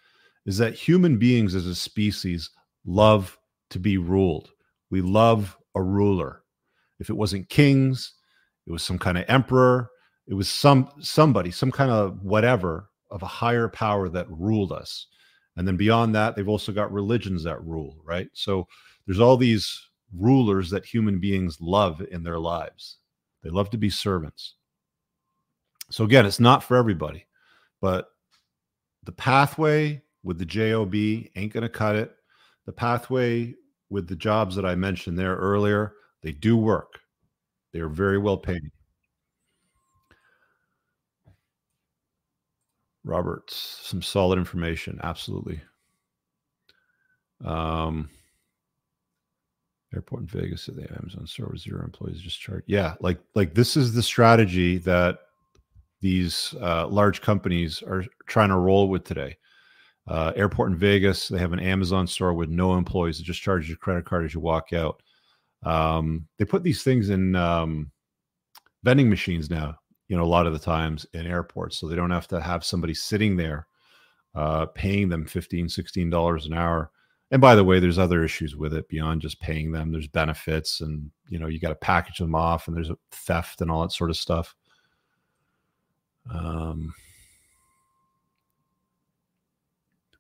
is that human beings as a species love to be ruled. We love a ruler. If it wasn't kings, it was some kind of emperor, it was some somebody, some kind of whatever of a higher power that ruled us. And then beyond that, they've also got religions that rule, right? So there's all these rulers that human beings love in their lives. They love to be servants. So again, it's not for everybody, but the pathway with the job ain't going to cut it. The pathway with the jobs that I mentioned there earlier, they do work. They are very well paid. Robert, some solid information. Absolutely. Um, Airport in Vegas said the Amazon store with zero employees just charged. Yeah, like like this is the strategy that these uh, large companies are trying to roll with today. Uh, airport in Vegas, they have an Amazon store with no employees. It just charges your credit card as you walk out. Um, they put these things in um, vending machines now. You know, a lot of the times in airports, so they don't have to have somebody sitting there uh, paying them 15 16 dollars an hour and by the way there's other issues with it beyond just paying them. There's benefits and you know you got to package them off and there's a theft and all that sort of stuff. Um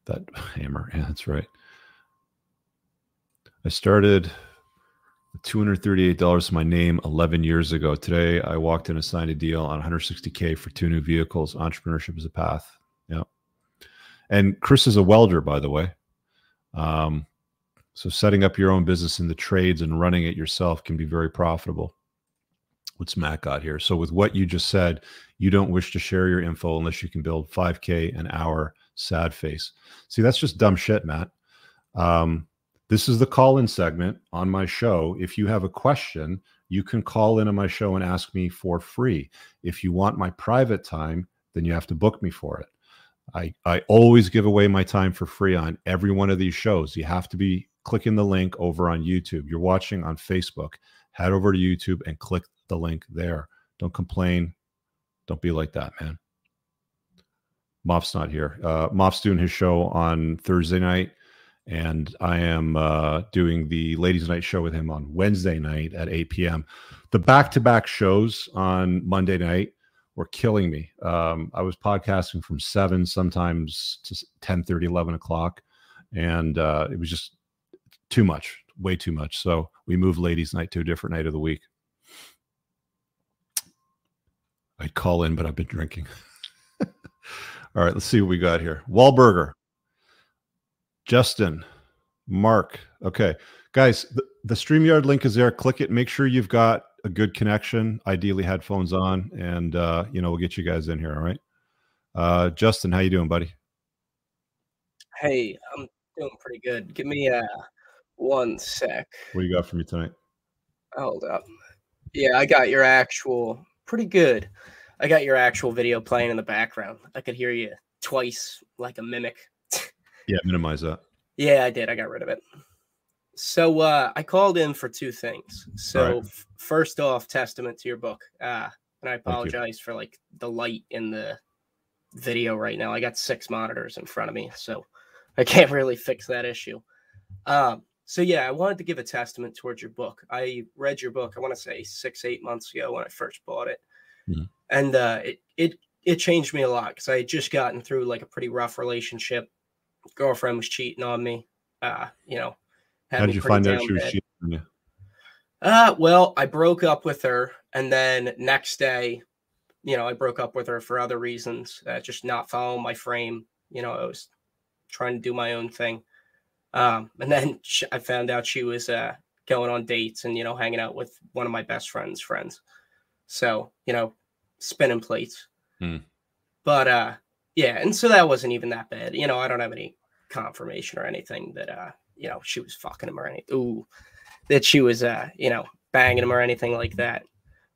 that hammer yeah that's right. I started $238 to my name 11 years ago. Today i walked in and signed a deal on 160k for two new vehicles. Entrepreneurship is a path. Yeah and chris is a welder by the way um, so setting up your own business in the trades and running it yourself can be very profitable. What's Matt got here? So with what you just said, you don't wish to share your info unless you can build 5K an hour. Sad face. See, that's just dumb shit, Matt. Um, this is the call-in segment on my show. If you have a question, you can call in on my show and ask me for free. If you want my private time, then you have to book me for it. I, I always give away my time for free on every one of these shows. You have to be clicking the link over on YouTube. You're watching on Facebook. Head over to YouTube and click the link there. Don't complain. Don't be like that, man. Moff's not here. Uh, Moff's doing his show on Thursday night, and I am uh, doing the ladies' night show with him on Wednesday night at 8 p.m. The back to back shows on Monday night were killing me. Um, I was podcasting from seven, sometimes to 10 30, 11 o'clock. And uh, it was just too much, way too much. So we moved ladies' night to a different night of the week. I'd call in, but I've been drinking. All right, let's see what we got here. Wahlberger, Justin, Mark. Okay, guys, the, the StreamYard link is there. Click it. Make sure you've got a good connection, ideally headphones on, and uh, you know we'll get you guys in here. All right, uh, Justin, how you doing, buddy? Hey, I'm doing pretty good. Give me uh one sec. What do you got for me tonight? Hold up. Yeah, I got your actual pretty good. I got your actual video playing in the background. I could hear you twice like a mimic. yeah, minimize that. Yeah, I did. I got rid of it. So uh, I called in for two things. So right. f- first off, testament to your book. Uh, and I apologize for like the light in the video right now. I got six monitors in front of me, so I can't really fix that issue. Um, so yeah, I wanted to give a testament towards your book. I read your book. I want to say six, eight months ago when I first bought it, mm-hmm. and uh, it it it changed me a lot because I had just gotten through like a pretty rough relationship. Girlfriend was cheating on me. Uh, you know, how did you find out she was cheating on you? Uh, well, I broke up with her, and then next day, you know, I broke up with her for other reasons, uh, just not following my frame. You know, I was trying to do my own thing. Um, and then she, I found out she was uh, going on dates and you know hanging out with one of my best friends' friends. So you know, spinning plates. Hmm. But uh, yeah, and so that wasn't even that bad. You know, I don't have any confirmation or anything that uh, you know, she was fucking him or anything. Ooh, that she was uh, you know, banging him or anything like that.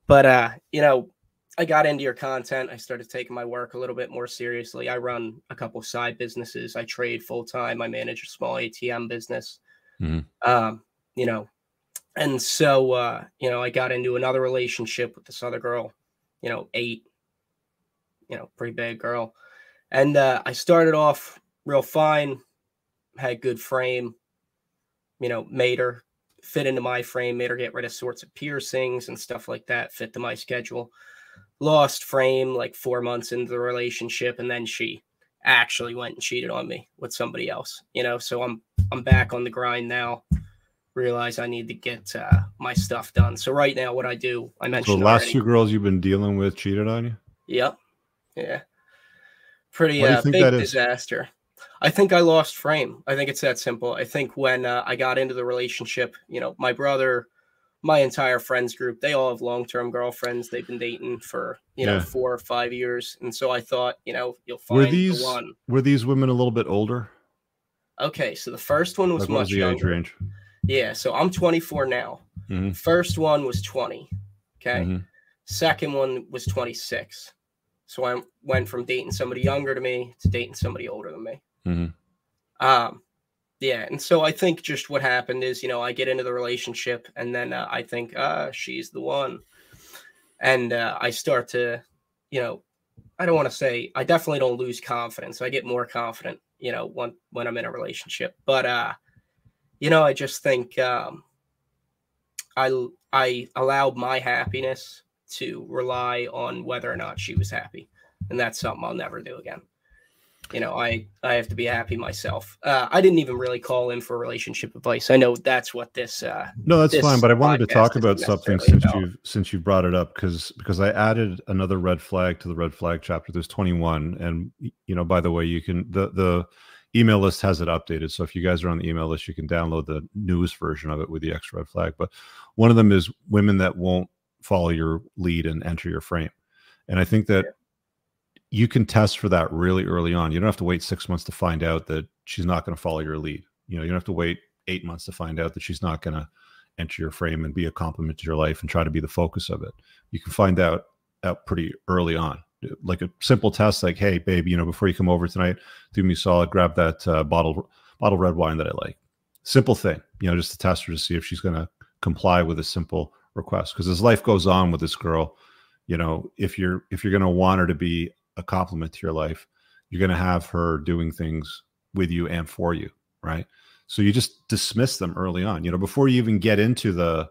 But uh, you know, I got into your content. I started taking my work a little bit more seriously. I run a couple side businesses. I trade full time. I manage a small ATM business. Mm-hmm. Um, you know, and so uh, you know, I got into another relationship with this other girl. You know, eight. You know, pretty big girl, and uh, I started off real fine. Had good frame. You know, made her fit into my frame. Made her get rid of sorts of piercings and stuff like that. Fit to my schedule lost frame like four months into the relationship, and then she actually went and cheated on me with somebody else. You know, so I'm I'm back on the grind now. Realize I need to get uh, my stuff done. So right now, what I do, I mentioned. So the last already, two girls you've been dealing with cheated on you. Yep. Yeah. Pretty uh, big disaster. I think I lost frame. I think it's that simple. I think when uh, I got into the relationship, you know, my brother my entire friends group, they all have long term girlfriends. They've been dating for you know four or five years, and so I thought, you know, you'll find were these, the one. Were these women a little bit older? Okay, so the first one was like much was younger. range? Yeah, so I'm 24 now. Mm-hmm. First one was 20. Okay. Mm-hmm. Second one was 26. So I went from dating somebody younger to me to dating somebody older than me. Mm-hmm. Um, yeah, and so I think just what happened is, you know, I get into the relationship, and then uh, I think, ah, she's the one, and uh, I start to, you know, I don't want to say I definitely don't lose confidence. I get more confident, you know, when when I'm in a relationship. But uh, you know, I just think um, I I allowed my happiness to rely on whether or not she was happy, and that's something I'll never do again you know, I I have to be happy myself. Uh, I didn't even really call in for relationship advice. I know that's what this. Uh, no, that's fine. But I wanted to talk about something since about. you since you brought it up because because I added another red flag to the red flag chapter. There's 21, and you know, by the way, you can the the email list has it updated. So if you guys are on the email list, you can download the newest version of it with the extra red flag. But one of them is women that won't follow your lead and enter your frame. And I think that you can test for that really early on. You don't have to wait six months to find out that she's not going to follow your lead. You know, you don't have to wait eight months to find out that she's not going to enter your frame and be a complement to your life and try to be the focus of it. You can find out out pretty early on. Like a simple test, like, "Hey, babe, you know, before you come over tonight, do me solid, grab that uh, bottle bottle red wine that I like." Simple thing, you know, just to test her to see if she's going to comply with a simple request. Because as life goes on with this girl, you know, if you're if you're going to want her to be a complement to your life, you're going to have her doing things with you and for you, right? So you just dismiss them early on, you know, before you even get into the,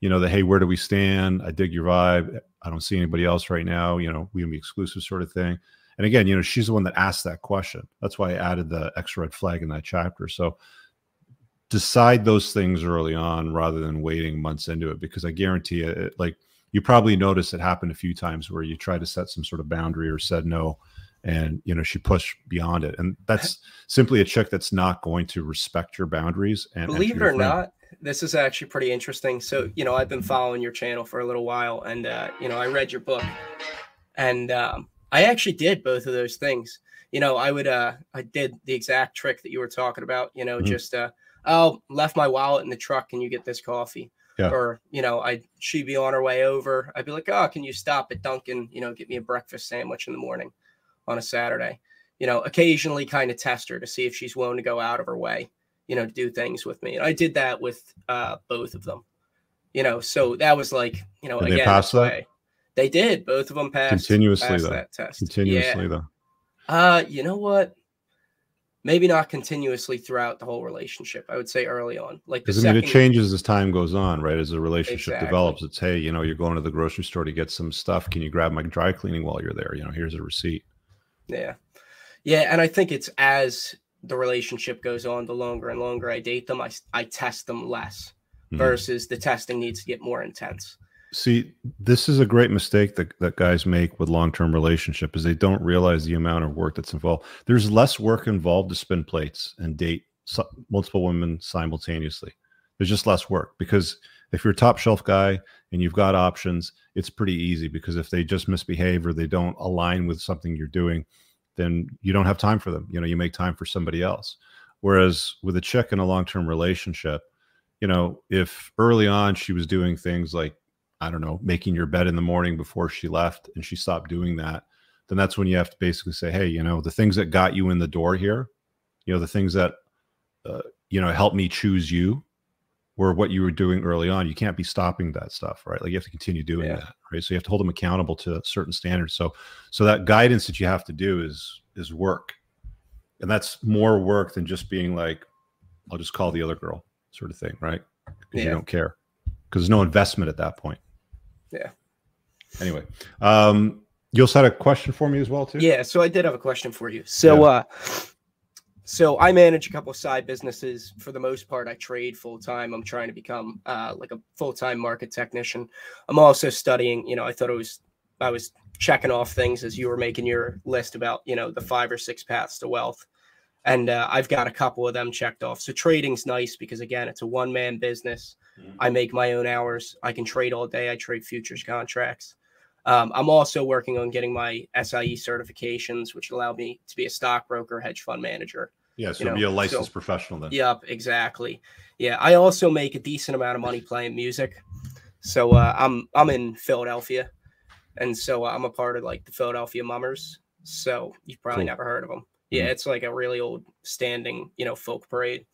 you know, the hey, where do we stand? I dig your vibe. I don't see anybody else right now. You know, we can be exclusive, sort of thing. And again, you know, she's the one that asked that question. That's why I added the extra red flag in that chapter. So decide those things early on rather than waiting months into it, because I guarantee it, like you probably noticed it happened a few times where you try to set some sort of boundary or said no and you know she pushed beyond it. And that's simply a chick that's not going to respect your boundaries and believe it or not this is actually pretty interesting. So you know i've been following your channel for a little while and uh, you know i read your book and um, i actually did both of those things. You know i would uh i did the exact trick that you were talking about you know mm-hmm. just uh oh left my wallet in the truck can you get this coffee yeah. or you know i she'd be on her way over i'd be like oh can you stop at dunkin you know get me a breakfast sandwich in the morning on a Saturday. You know, occasionally kind of test her to see if she's willing to go out of her way, you know, to do things with me. And I did that with uh, both of them. You know, so that was like, you know, did again, they pass that? Way. They did. Both of them passed continuously passed though. that test. Continuously yeah. though. Uh, you know what? Maybe not continuously throughout the whole relationship. I would say early on, like because I mean, it changes as time goes on, right? As the relationship exactly. develops, it's hey, you know, you're going to the grocery store to get some stuff. Can you grab my dry cleaning while you're there? You know, here's a receipt. Yeah. Yeah. And I think it's as the relationship goes on, the longer and longer I date them, I, I test them less mm-hmm. versus the testing needs to get more intense. See, this is a great mistake that, that guys make with long-term relationship is they don't realize the amount of work that's involved. There's less work involved to spin plates and date multiple women simultaneously. There's just less work because if you're a top shelf guy and you've got options, it's pretty easy because if they just misbehave or they don't align with something you're doing, then you don't have time for them. You know, you make time for somebody else. Whereas with a chick in a long term relationship, you know, if early on she was doing things like, I don't know, making your bed in the morning before she left and she stopped doing that, then that's when you have to basically say, hey, you know, the things that got you in the door here, you know, the things that, uh, you know, helped me choose you were what you were doing early on. You can't be stopping that stuff, right? Like you have to continue doing yeah. that, right? So you have to hold them accountable to certain standards. So, so that guidance that you have to do is is work, and that's more work than just being like, "I'll just call the other girl," sort of thing, right? Because yeah. you don't care, because there's no investment at that point. Yeah. Anyway, um, you also had a question for me as well, too. Yeah. So I did have a question for you. So, yeah. uh so I manage a couple of side businesses. For the most part, I trade full time. I'm trying to become uh, like a full time market technician. I'm also studying. You know, I thought it was I was checking off things as you were making your list about you know the five or six paths to wealth, and uh, I've got a couple of them checked off. So trading's nice because again, it's a one man business. Mm-hmm. I make my own hours. I can trade all day. I trade futures contracts. Um, I'm also working on getting my SIE certifications, which allow me to be a stockbroker, hedge fund manager. Yeah, so you know? be a licensed so, professional then. Yep, exactly. Yeah, I also make a decent amount of money playing music. So uh, I'm I'm in Philadelphia, and so uh, I'm a part of like the Philadelphia Mummers. So you've probably cool. never heard of them. Yeah, mm-hmm. it's like a really old standing, you know, folk parade,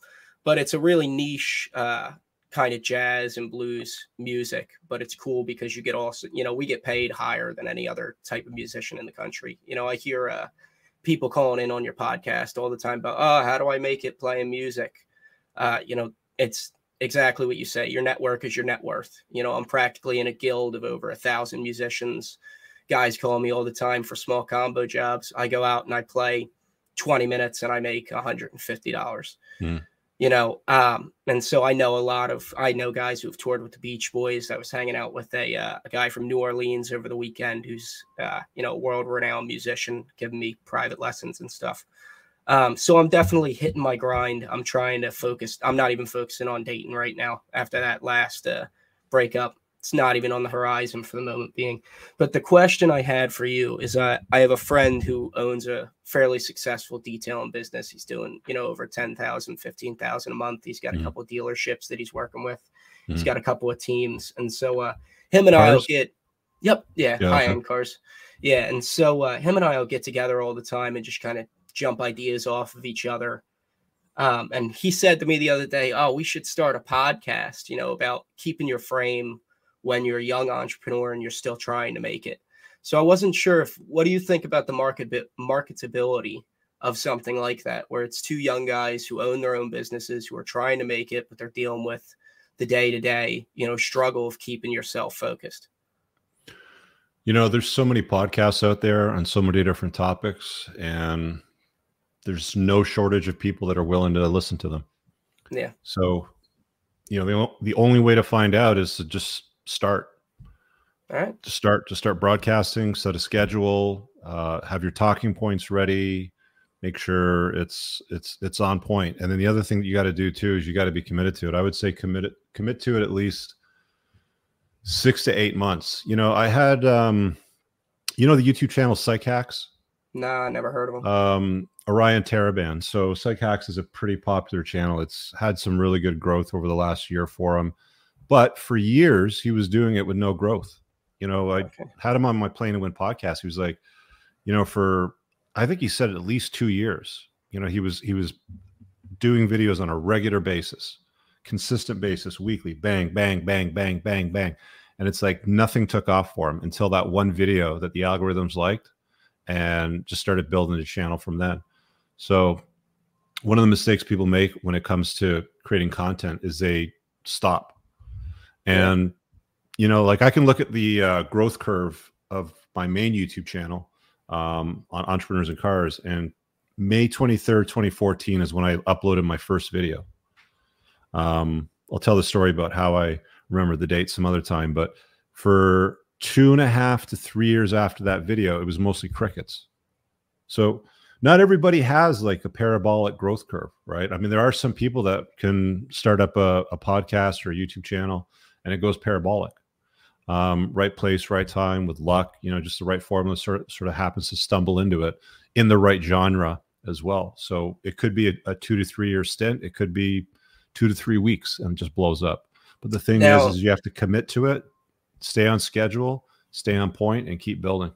but it's a really niche uh, kind of jazz and blues music, but it's cool because you get also, you know, we get paid higher than any other type of musician in the country. You know, I hear uh, people calling in on your podcast all the time about, oh, how do I make it playing music? Uh, you know, it's exactly what you say. Your network is your net worth. You know, I'm practically in a guild of over a thousand musicians. Guys call me all the time for small combo jobs. I go out and I play 20 minutes and I make $150. Mm you know um, and so i know a lot of i know guys who have toured with the beach boys. I was hanging out with a, uh, a guy from new orleans over the weekend who's uh, you know world renowned musician giving me private lessons and stuff. Um, so i'm definitely hitting my grind. I'm trying to focus i'm not even focusing on dating right now after that last uh, breakup it's not even on the horizon for the moment being. But the question I had for you is uh, I have a friend who owns a fairly successful detailing business. He's doing, you know, over 10,000, 15,000 a month. He's got mm-hmm. a couple dealerships that he's working with. Mm-hmm. He's got a couple of teams. And so uh, him and I will get, yep, yeah, yeah high end cars. Yeah. And so uh, him and I will get together all the time and just kind of jump ideas off of each other. Um, and he said to me the other day, "Oh, we should start a podcast, you know, about keeping your frame when you're a young entrepreneur and you're still trying to make it. So I wasn't sure if what do you think about the market marketability of something like that, where it's two young guys who own their own businesses who are trying to make it, but they're dealing with the day to day, you know, struggle of keeping yourself focused. You know, there's so many podcasts out there on so many different topics, and there's no shortage of people that are willing to listen to them. Yeah. So, you know, the, the only way to find out is to just start. All right. To start to start broadcasting, set a schedule, Uh, have your talking points ready. Make sure it's it's it's on point. And then the other thing that you got to do too is you got to be committed to it. I would say commit it commit to it at least six to eight months. You know, I had um, you know the YouTube channel PsycHacks. Nah, never heard of them. Um, Orion Taraban. So PsycHacks is a pretty popular channel. It's had some really good growth over the last year for him, but for years he was doing it with no growth. You know, I okay. had him on my Play to Win podcast. He was like, you know, for I think he said at least two years. You know, he was he was doing videos on a regular basis, consistent basis, weekly, bang, bang, bang, bang, bang, bang. And it's like nothing took off for him until that one video that the algorithms liked and just started building the channel from then. So one of the mistakes people make when it comes to creating content is they stop. And you know, like I can look at the uh, growth curve of my main YouTube channel um, on entrepreneurs and cars, and May 23rd, 2014 is when I uploaded my first video. Um, I'll tell the story about how I remember the date some other time, but for two and a half to three years after that video, it was mostly crickets. So not everybody has like a parabolic growth curve, right? I mean, there are some people that can start up a, a podcast or a YouTube channel and it goes parabolic um, right place, right time with luck, you know, just the right formula sort of, sort of happens to stumble into it in the right genre as well. So it could be a, a two to three year stint. It could be two to three weeks and just blows up. But the thing now, is, is you have to commit to it, stay on schedule, stay on point, and keep building.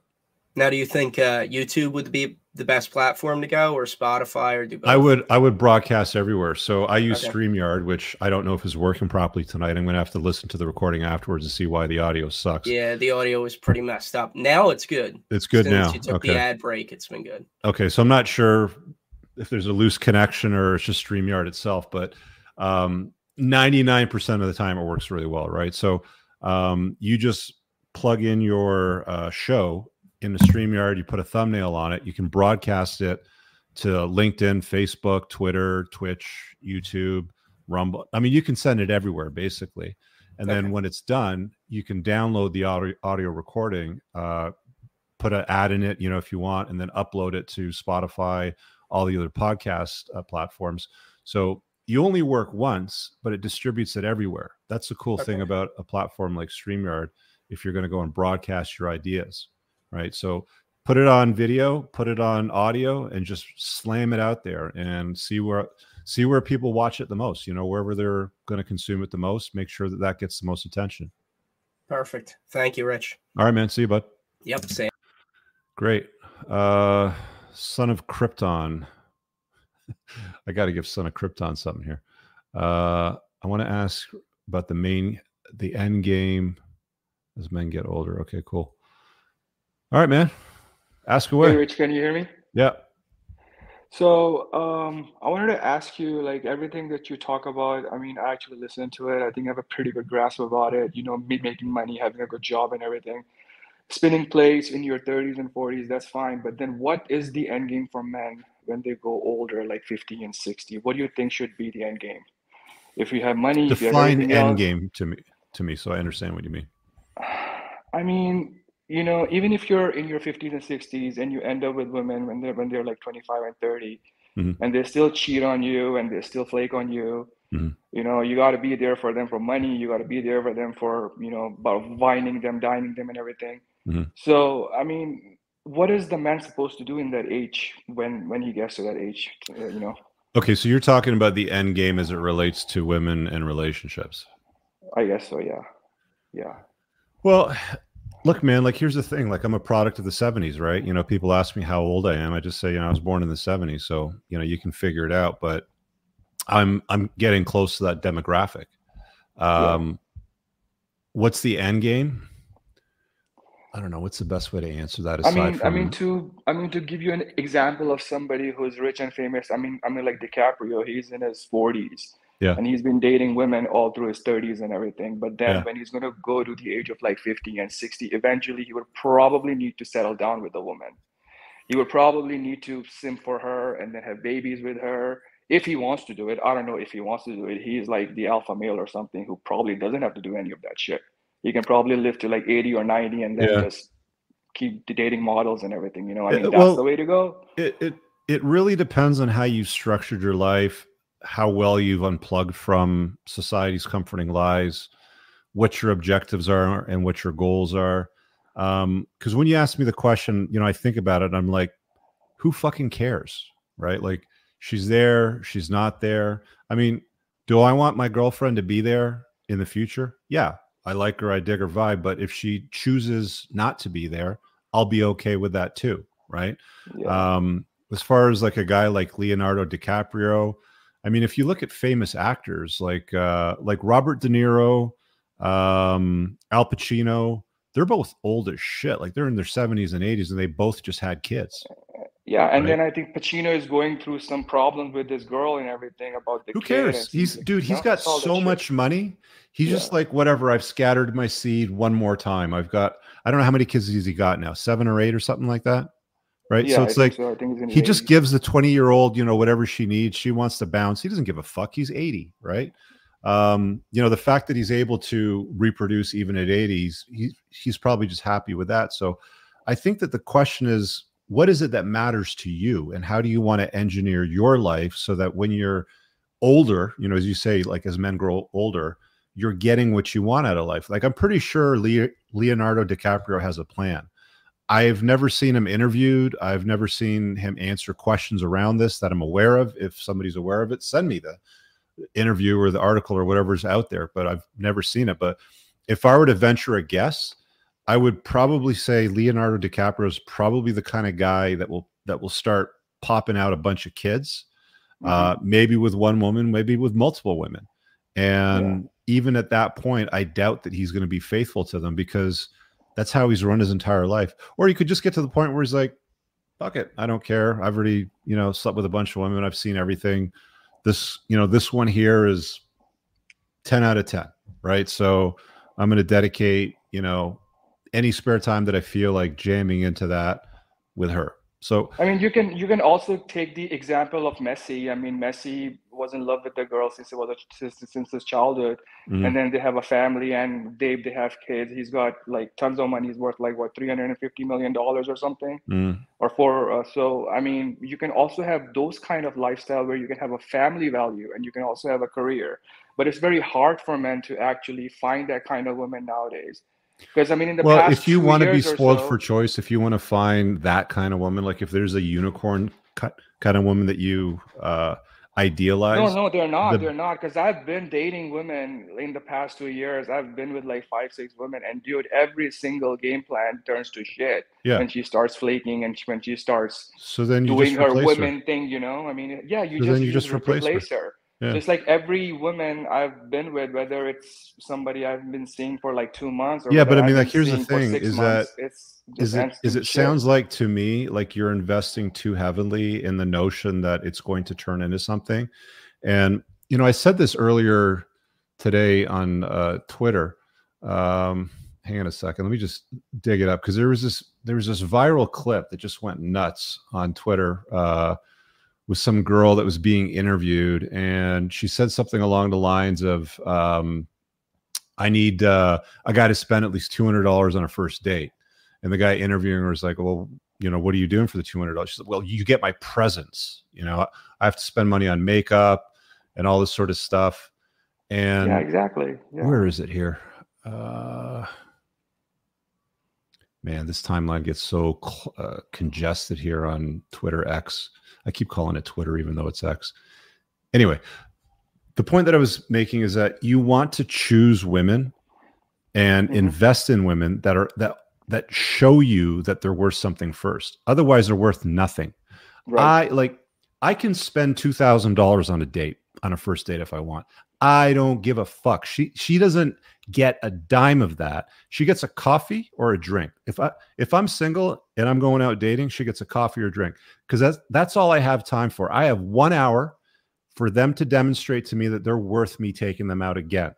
Now, do you think uh, YouTube would be the best platform to go, or Spotify, or do both? I would I would broadcast everywhere. So I use okay. Streamyard, which I don't know if is working properly tonight. I'm going to have to listen to the recording afterwards to see why the audio sucks. Yeah, the audio was pretty messed up. Now it's good. It's good Since now. You took okay. the ad break. It's been good. Okay, so I'm not sure if there's a loose connection or it's just Streamyard itself, but um, 99% of the time it works really well, right? So um, you just plug in your uh, show in the StreamYard, you put a thumbnail on it, you can broadcast it to LinkedIn, Facebook, Twitter, Twitch, YouTube, Rumble. I mean, you can send it everywhere basically. And okay. then when it's done, you can download the audio, audio recording, uh, put an ad in it, you know, if you want, and then upload it to Spotify, all the other podcast uh, platforms. So you only work once, but it distributes it everywhere. That's the cool okay. thing about a platform like StreamYard. If you're going to go and broadcast your ideas, right? So put it on video, put it on audio, and just slam it out there and see where see where people watch it the most. You know, wherever they're going to consume it the most, make sure that that gets the most attention. Perfect. Thank you, Rich. All right, man. See you, bud. Yep. Same. Great. Uh, son of Krypton. I got to give Son of Krypton something here. Uh, I want to ask about the main, the end game as men get older. Okay, cool. All right, man. Ask away. Hey, Rich, can you hear me? Yeah. So um, I wanted to ask you, like everything that you talk about. I mean, I actually listen to it. I think I have a pretty good grasp about it. You know, me making money, having a good job, and everything. Spinning plates in your 30s and 40s, that's fine. But then, what is the end game for men when they go older, like 50 and 60? What do you think should be the end game? If you have money, define end else, game to me. To me, so I understand what you mean. I mean, you know, even if you're in your 50s and 60s and you end up with women when they're when they're like 25 and 30, mm-hmm. and they still cheat on you and they still flake on you, mm-hmm. you know, you got to be there for them for money. You got to be there for them for you know, about vining them, dining them, and everything. Mm-hmm. So, I mean, what is the man supposed to do in that age when when he gets to that age? Uh, you know. Okay, so you're talking about the end game as it relates to women and relationships. I guess so. Yeah. Yeah. Well, Look, man, like here's the thing. Like I'm a product of the 70s, right? You know, people ask me how old I am. I just say, you know, I was born in the 70s. So, you know, you can figure it out, but I'm I'm getting close to that demographic. Um yeah. what's the end game? I don't know. What's the best way to answer that? I mean, from... I mean to I mean to give you an example of somebody who's rich and famous. I mean, I mean like DiCaprio. He's in his 40s yeah. And he's been dating women all through his 30s and everything. But then yeah. when he's going to go to the age of like 50 and 60, eventually he would probably need to settle down with a woman. He would probably need to sim for her and then have babies with her if he wants to do it. I don't know if he wants to do it. He's like the alpha male or something who probably doesn't have to do any of that shit. He can probably live to like 80 or 90 and then yeah. just keep dating models and everything. You know, I mean, that's well, the way to go. It it it really depends on how you structured your life, how well you've unplugged from society's comforting lies, what your objectives are, and what your goals are. Um, because um, when you ask me the question, you know, I think about it. I'm like, who fucking cares, right? Like, she's there, she's not there. I mean, do I want my girlfriend to be there in the future? Yeah, I like her, I dig her vibe. But if she chooses not to be there, I'll be okay with that too, right? Yeah. Um, as far as like a guy like Leonardo DiCaprio, I mean, if you look at famous actors like uh, like Robert De Niro, um, Al Pacino, they're both old as shit. Like they're in their 70s and 80s, and they both just had kids. Yeah, and right? then I think Pacino is going through some problems with this girl and everything about the. Who cares? He's dude. He's got so much money. He's yeah. just like whatever. I've scattered my seed one more time. I've got. I don't know how many kids has he got now. Seven or eight or something like that. Right. Yeah, so it's like so. he just gives the twenty year old, you know, whatever she needs. She wants to bounce. He doesn't give a fuck. He's eighty, right? Um, you know, the fact that he's able to reproduce even at 80s, he, he's probably just happy with that. So I think that the question is what is it that matters to you and how do you want to engineer your life so that when you're older you know as you say like as men grow older you're getting what you want out of life like i'm pretty sure leonardo dicaprio has a plan i've never seen him interviewed i've never seen him answer questions around this that i'm aware of if somebody's aware of it send me the interview or the article or whatever's out there but i've never seen it but if i were to venture a guess I would probably say Leonardo DiCaprio is probably the kind of guy that will that will start popping out a bunch of kids, mm-hmm. uh, maybe with one woman, maybe with multiple women, and yeah. even at that point, I doubt that he's going to be faithful to them because that's how he's run his entire life. Or he could just get to the point where he's like, "Fuck it, I don't care. I've already you know slept with a bunch of women. I've seen everything. This you know this one here is ten out of ten, right? So I'm going to dedicate you know any spare time that I feel like jamming into that with her. So I mean, you can you can also take the example of Messi. I mean, Messi was in love with the girl since he was a, since, since his childhood, mm-hmm. and then they have a family and they they have kids. He's got like tons of money. He's worth like what three hundred and fifty million dollars or something, mm. or for uh, so. I mean, you can also have those kind of lifestyle where you can have a family value and you can also have a career. But it's very hard for men to actually find that kind of woman nowadays because I mean, in the well, if you want to be spoiled so, for choice, if you want to find that kind of woman, like if there's a unicorn cut kind of woman that you uh, idealize, no, no, they're not. The, they're not. Because I've been dating women in the past two years. I've been with like five, six women, and dude, every single game plan turns to shit yeah. when she starts flaking and when she starts so then doing her women her. thing. You know, I mean, yeah, you so just, you, you just replace, replace her. her yeah. just like every woman I've been with, whether it's somebody I've been seeing for like two months. yeah, but I mean, like, here's the thing: is months, that it's is it is it shit. sounds like to me like you're investing too heavily in the notion that it's going to turn into something, and you know, I said this earlier today on uh, Twitter. Um, hang on a second, let me just dig it up because there was this there was this viral clip that just went nuts on Twitter. Uh, with some girl that was being interviewed, and she said something along the lines of, um, "I need uh, a guy to spend at least two hundred dollars on a first date." And the guy interviewing her was like, "Well, you know, what are you doing for the two hundred dollars?" She said, "Well, you get my presents. You know, I have to spend money on makeup and all this sort of stuff." And yeah, exactly. Yeah. Where is it here? Uh, man, this timeline gets so uh, congested here on Twitter X. I keep calling it Twitter, even though it's X. Anyway, the point that I was making is that you want to choose women and mm-hmm. invest in women that are that that show you that they're worth something first. Otherwise, they're worth nothing. Right. I like I can spend two thousand dollars on a date on a first date if I want. I don't give a fuck. She she doesn't get a dime of that. She gets a coffee or a drink. If I if I'm single and I'm going out dating, she gets a coffee or drink because that's that's all I have time for. I have 1 hour for them to demonstrate to me that they're worth me taking them out again.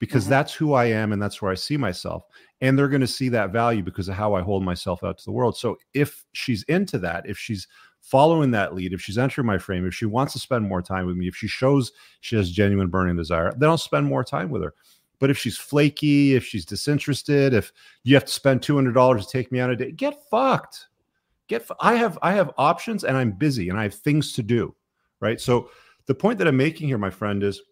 Because mm-hmm. that's who I am and that's where I see myself. And they're going to see that value because of how I hold myself out to the world. So if she's into that, if she's following that lead, if she's entering my frame, if she wants to spend more time with me, if she shows she has genuine burning desire, then I'll spend more time with her But if she's flaky, if she's disinterested, if you have to spend two hundred dollars to take me on a date, get fucked. Get. I have I have options, and I'm busy, and I have things to do. Right. So the point that I'm making here, my friend, is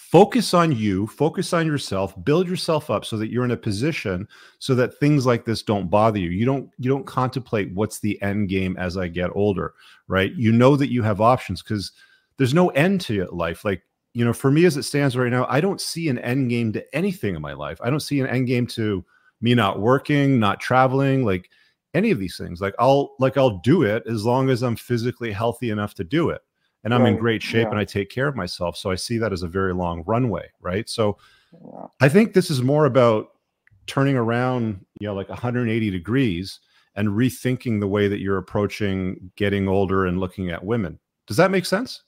focus on you, focus on yourself, build yourself up so that you're in a position so that things like this don't bother you. You don't you don't contemplate what's the end game as I get older, right? You know that you have options because there's no end to life. Like you know, for me as it stands right now, I don't see an end game to anything in my life. I don't see an end game to me not working, not traveling, like any of these things. Like I'll like I'll do it as long as I'm physically healthy enough to do it. And I'm right. in great shape yeah. and I take care of myself. So I see that as a very long runway, right? So yeah. I think this is more about turning around, you know, like 180 degrees and rethinking the way that you're approaching getting older and looking at women. Does that make sense?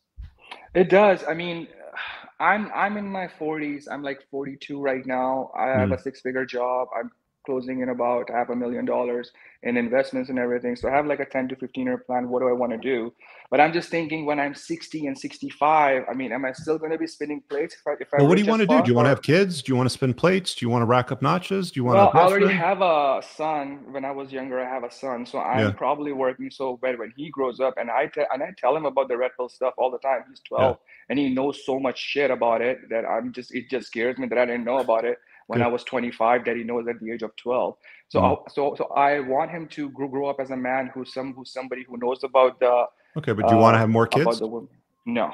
It does. I mean, I'm I'm in my 40s. I'm like 42 right now. I have mm. a six-figure job. I'm closing in about half a million dollars in investments and everything. So I have like a 10 to 15 year plan. What do I want to do? But I'm just thinking when I'm 60 and 65, I mean, am I still going to be spinning plates? If I, if well, what do you want to do? Do you want to have kids? Do you want to spin plates? Do you want to rack up notches? Do you want well, to? I already have a son. When I was younger, I have a son. So I'm yeah. probably working so bad when he grows up and I, te- and I tell him about the red pill stuff all the time. He's 12 yeah. and he knows so much shit about it that I'm just, it just scares me that I didn't know about it when Good. I was 25 that he knows at the age of 12. So, mm. so, so I want him to grow, grow up as a man who's some who's somebody who knows about the. Okay, but do you uh, want to have more kids? The, no.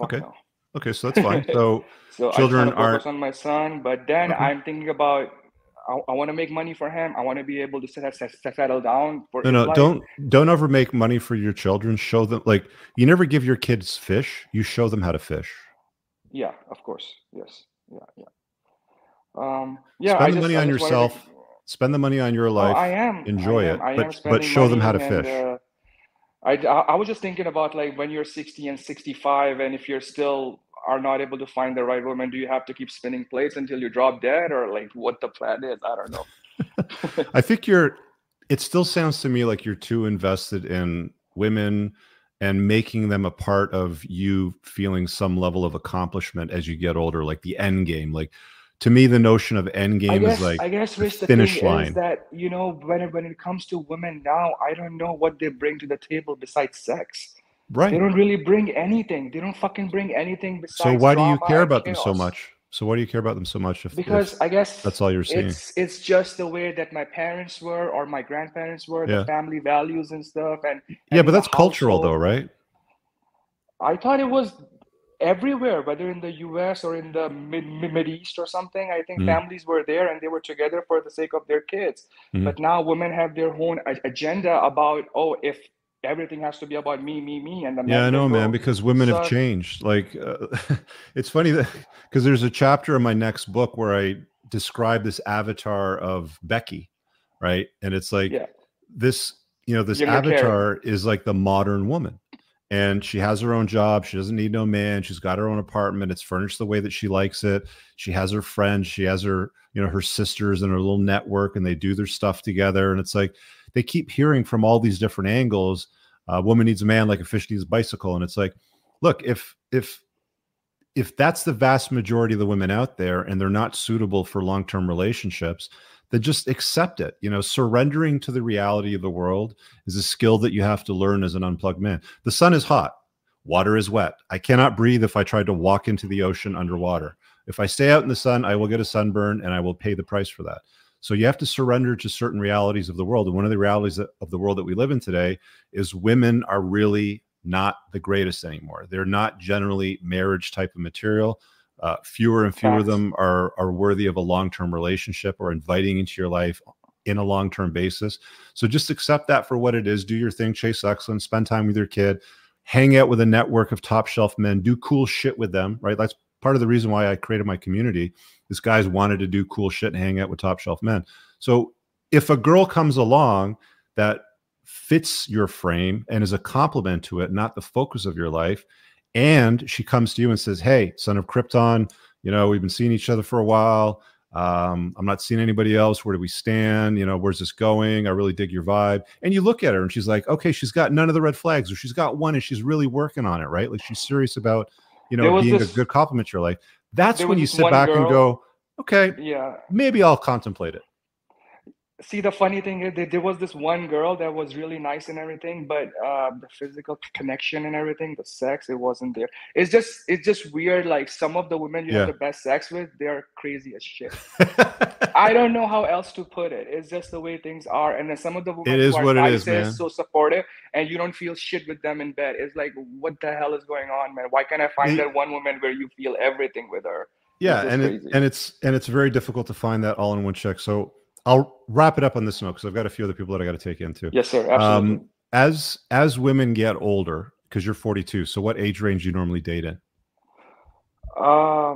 Okay. No. Okay, so that's fine. So, so children are on my son, but then okay. I'm thinking about I, I want to make money for him. I want to be able to set, set, settle down for. No, no, life. don't don't ever make money for your children. Show them like you never give your kids fish. You show them how to fish. Yeah, of course. Yes. Yeah. Yeah. Um, yeah. Spend I the just, money on yourself. Spend the money on your life. Oh, I am. Enjoy I am. it, but but show them how to and, fish. Uh, I, I was just thinking about like when you're 60 and 65, and if you're still are not able to find the right woman, do you have to keep spinning plates until you drop dead, or like what the plan is? I don't know. I think you're. It still sounds to me like you're too invested in women and making them a part of you feeling some level of accomplishment as you get older, like the end game, like to me the notion of end game guess, is like I guess Rich, the finish line. Is that you know when it, when it comes to women now, I don't know what they bring to the table besides sex. Right. They don't really bring anything. They don't fucking bring anything besides. So why do you care about them so much? So why do you care about them so much? If, because if I guess that's all you're seeing. It's it's just the way that my parents were or my grandparents were, yeah. the family values and stuff. And, and yeah, but that's cultural though, right? I thought it was everywhere, whether in the U.S. or in the mid, mid East or something. I think mm families were there and they were together for the sake of their kids. mm But now women have their own agenda about oh, if everything has to be about me, me, me, and the yeah, I know, man, because women so, have changed. Like, uh, it's funny that because there's a chapter in my next book where I describe this avatar of Becky, right? And it's like yeah. this, you know, this avatar is like the modern woman and she has her own job. She doesn't need no man. She's got her own apartment. It's furnished the way that she likes it. She has her friends. She has her, you know, her sisters and her little network, and they do their stuff together. And it's like they keep hearing from all these different angles. A woman needs a man like a fish needs a bicycle, and it's like, look, if if if that's the vast majority of the women out there, and they're not suitable for long term relationships, then just accept it. You know, surrendering to the reality of the world is a skill that you have to learn as an unplugged man. The sun is hot, water is wet. I cannot breathe if I tried to walk into the ocean underwater. If I stay out in the sun, I will get a sunburn and I will pay the price for that. So you have to surrender to certain realities of the world. And one of the realities of the world that we live in today is women are really not the greatest anymore. They're not generally marriage type of material. Uh, fewer and fewer of them are are worthy of a long term relationship or inviting into your life in a long term basis. So just accept that for what it is. Do your thing, chase excellence, spend time with your kid, hang out with a network of top shelf men, do cool shit with them. Right, that's part of the reason why I created my community. This guys wanted to do cool shit and hang out with top shelf men. So if a girl comes along that fits your frame and is a complement to it, not the focus of your life, and she comes to you and says, Hey, son of Krypton, you know, we've been seeing each other for a while. Um, I'm not seeing anybody else. Where do we stand? You know, where's this going? I really dig your vibe. And you look at her and she's like, okay, she's got none of the red flags, or she's got one and she's really working on it, right? Like she's serious about, you know, being this, a good compliment to your life. That's when you sit back girl, and go, okay, yeah, maybe I'll contemplate it see the funny thing is that there was this one girl that was really nice and everything but uh, the physical connection and everything the sex it wasn't there. It's just it's just weird like some of the women you yeah. have the best sex with they're crazy as shit. I don't know how else to put it. It's just the way things are and then some of the women it is what it is man. so supportive and you don't feel shit with them in bed. It's like what the hell is going on man? Why can't i find that one woman where you feel everything with her? Yeah and it, and it's and it's very difficult to find that all in one check. So I'll wrap it up on this note because I've got a few other people that I got to take into. Yes, sir. Absolutely. Um, as as women get older, because you're 42, so what age range do you normally date in? Uh,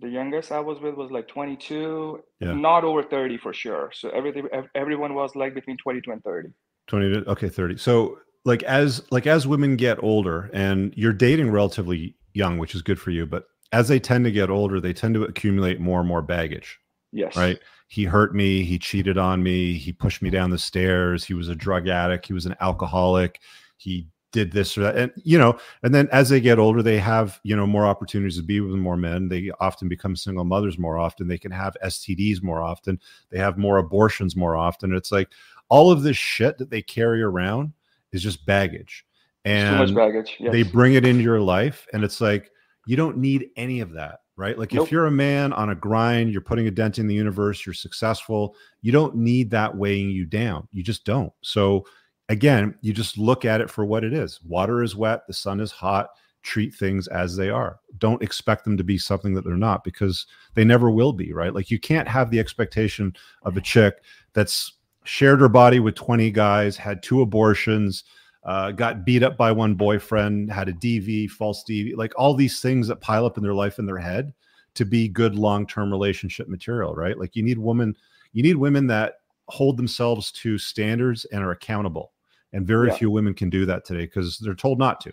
the youngest I was with was like 22, yeah. not over 30 for sure. So everything, everyone was like between 22 and 30. 20 to okay, 30. So like as like as women get older, and you're dating relatively young, which is good for you, but as they tend to get older, they tend to accumulate more and more baggage. Yes. Right he hurt me he cheated on me he pushed me down the stairs he was a drug addict he was an alcoholic he did this or that and you know and then as they get older they have you know more opportunities to be with more men. They often become single mothers more often. They can have stds more often. They have more abortions more often. It's like all of this shit that they carry around is just baggage. And baggage, yes. they bring it into your life and it's like you don't need any of that right? Like nope. if you're a man on a grind, you're putting a dent in the universe, you're successful, you don't need that weighing you down. You just don't. So again, you just look at it for what it is. Water is wet, the sun is hot. Treat things as they are. Don't expect them to be something that they're not because they never will be, right? Like you can't have the expectation of a chick that's shared her body with 20 guys, had two abortions, uh, got beat up by one boyfriend, had a DV, false DV, like all these things that pile up in their life in their head to be good long-term relationship material, right? Like you need women, you need women that hold themselves to standards and are accountable. And very yeah. few women can do that today because they're told not to.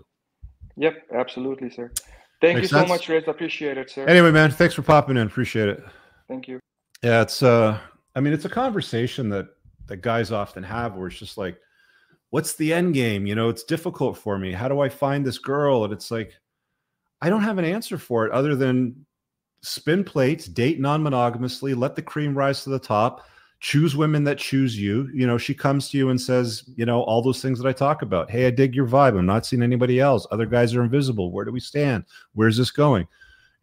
Yep, absolutely, sir. Thank Makes you sense? so much, Rich. Appreciate it, sir. Anyway, man, thanks for popping in. Appreciate it. Thank you. Yeah, it's uh I mean, it's a conversation that that guys often have where it's just like, what's the end game? You know, it's difficult for me. How do I find this girl? And it's like, I don't have an answer for it other than spin plates, date non monogamously, let the cream rise to the top, choose women that choose you. You know, she comes to you and says, you know, all those things that I talk about. Hey, I dig your vibe. I'm not seeing anybody else. Other guys are invisible. Where do we stand? Where's this going?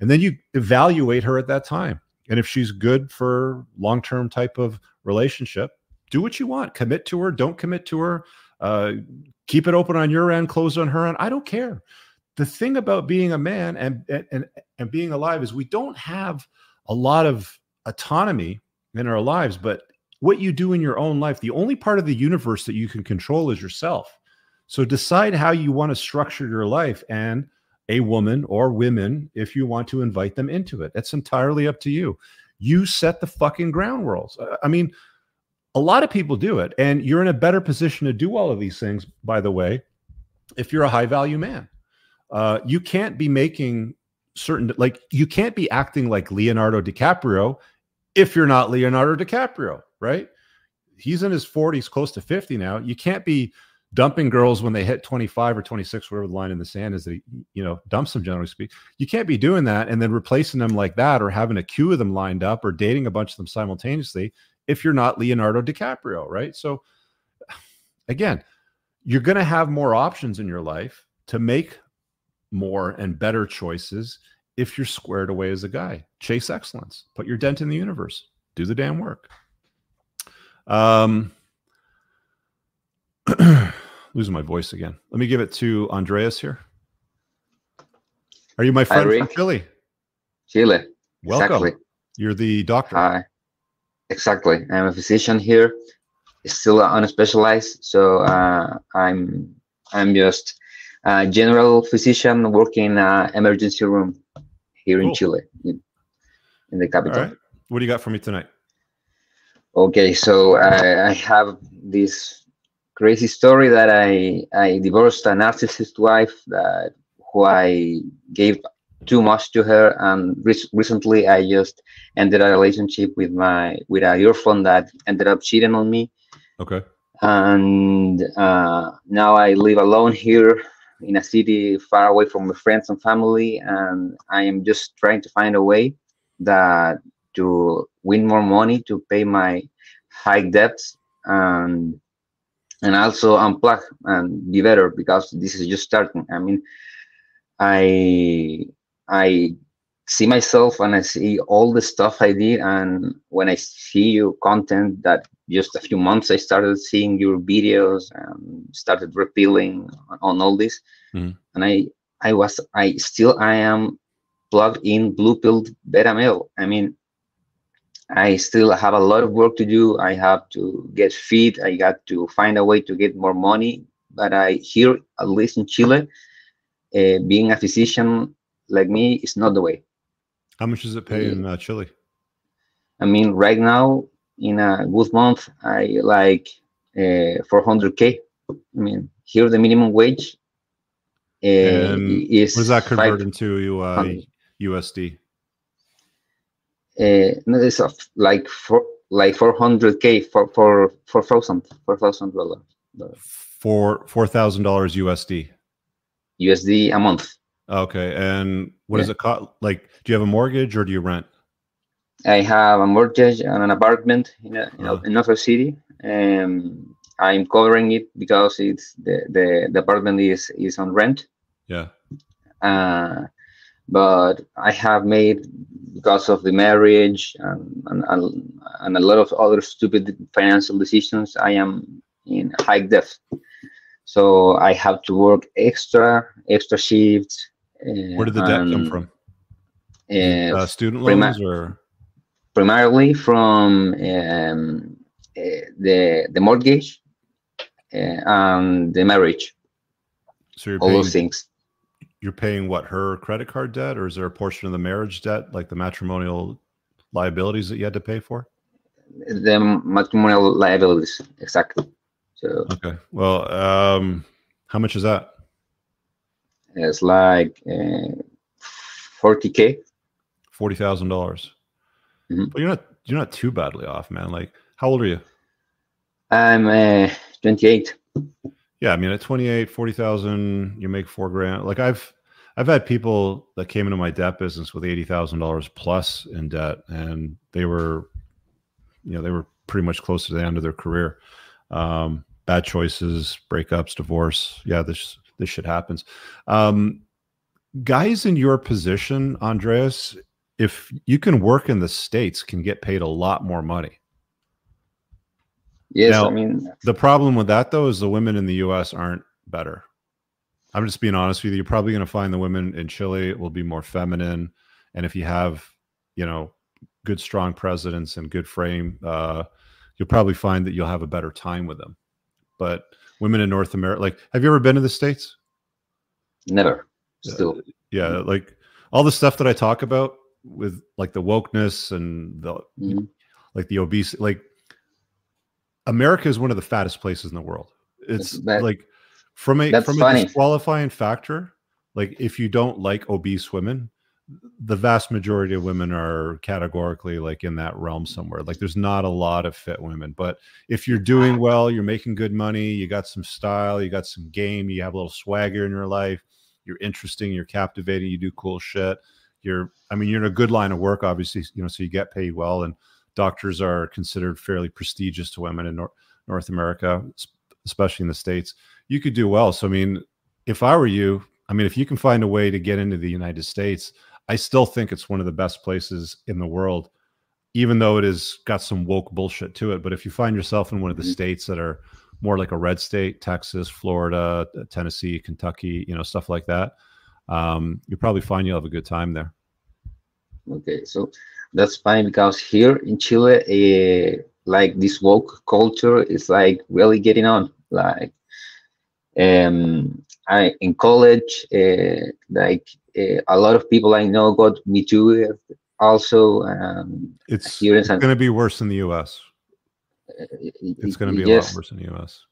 And then you evaluate her at that time. And if she's good for long term type of relationship, do what you want. Commit to her. Don't commit to her. Uh, keep it open on your end, closed on her end. I don't care. The thing about being a man and and and being alive is we don't have a lot of autonomy in our lives, but what you do in your own life, the only part of the universe that you can control is yourself. So decide how you want to structure your life and a woman or women if you want to invite them into it. That's entirely up to you. You set the fucking ground rules. I mean, a lot of people do it, and you're in a better position to do all of these things. By the way, if you're a high value man, uh, you can't be making certain like you can't be acting like Leonardo DiCaprio if you're not Leonardo DiCaprio, right? He's in his 40s, close to 50 now. You can't be dumping girls when they hit 25 or 26, whatever the line in the sand is that he, you know, dumps them generally speak. You can't be doing that and then replacing them like that or having a queue of them lined up or dating a bunch of them simultaneously if you're not Leonardo DiCaprio, right? So again, you're going to have more options in your life to make more and better choices if you're squared away as a guy. Chase excellence, put your dent in the universe, do the damn work. Um, losing my voice again. Let me give it to Andreas here. Are you my friend Hi, from Chile? Chile. Welcome. Exactly. You're the doctor. Hi. Exactly. I'm a physician here, still unspecialized. So uh, I'm I'm just a general physician working uh, emergency room here cool. in Chile, in, in, the capital. What do you got for me tonight? Okay, so I, I have this crazy story that I I divorced a narcissist wife that who I gave too much to her and re- recently i just ended a relationship with my with a girlfriend that ended up cheating on me okay and uh, now i live alone here in a city far away from my friends and family and i am just trying to find a way that to win more money to pay my high debts and and also unplug and be better because this is just starting. I mean, I I see myself and I see all the stuff I did, and when I see your content that just a few months I started seeing your videos and started repealing on all this, mm. and I I was I still I am plugged in blue pill beta male. I mean, I still have a lot of work to do. I have to get fit. I got to find a way to get more money. But I hear, at least in Chile, uh, being a physician like me is not the way. How much does it pay in uh, Chile? I mean, right now in a good month, I like uh, 400k. I mean, here the minimum wage uh, is. What does that convert into uh, USD? uh, no, it's like for like 400k for for four thousand four thousand dollars for four thousand dollars USD USD a month. Okay, and what yeah. does it cost? Like, do you have a mortgage or do you rent? I have a mortgage and an apartment in a, in, uh-huh. another city. Um, I'm covering it because it's the, the the apartment is is on rent. Yeah. Uh, but I have made because of the marriage and, and, and a lot of other stupid financial decisions, I am in high debt. So I have to work extra, extra shifts. Uh, Where did the debt come from? Uh, uh, student loans or primarily from um, uh, the the mortgage uh, and the marriage. So you're all paying, those things you're paying what her credit card debt, or is there a portion of the marriage debt, like the matrimonial liabilities that you had to pay for? The matrimonial liabilities, exactly. So okay, well, um, how much is that? It's like uh, forty k. Forty thousand dollars. Mm-hmm. But you're not you're not too badly off, man. Like, how old are you? I'm uh, twenty eight yeah i mean at 28 40000 you make four grand like i've i've had people that came into my debt business with $80000 plus in debt and they were you know they were pretty much close to the end of their career um, bad choices breakups divorce yeah this this shit happens um, guys in your position andreas if you can work in the states can get paid a lot more money Yes, now, I mean the problem with that though is the women in the U.S. aren't better. I'm just being honest with you. You're probably going to find the women in Chile will be more feminine, and if you have, you know, good strong presidents and good frame, uh, you'll probably find that you'll have a better time with them. But women in North America, like, have you ever been to the states? Never. Still, uh, yeah, like all the stuff that I talk about with like the wokeness and the mm-hmm. like the obese, like America is one of the fattest places in the world. It's that, like from a from funny. a disqualifying factor, like if you don't like obese women, the vast majority of women are categorically like in that realm somewhere. Like there's not a lot of fit women, but if you're doing well, you're making good money, you got some style, you got some game, you have a little swagger in your life, you're interesting, you're captivating, you do cool shit. You're, I mean, you're in a good line of work, obviously, you know, so you get paid well and doctors are considered fairly prestigious to women in Nor- North America, especially in the States, you could do well. So, I mean, if I were you, I mean, if you can find a way to get into the United States, I still think it's one of the best places in the world, even though it has got some woke bullshit to it. But if you find yourself in one of the mm-hmm. states that are more like a red state, Texas, Florida, Tennessee, Kentucky, you know, stuff like that, um, you probably find you'll have a good time there. Okay, so that's fine because here in Chile, uh, like this woke culture is like really getting on. Like, um, I in college, uh, like uh, a lot of people I know got Me Too. Also, um, it's, it's going to be worse in the U.S. It's going to be yes. a lot worse in the U.S.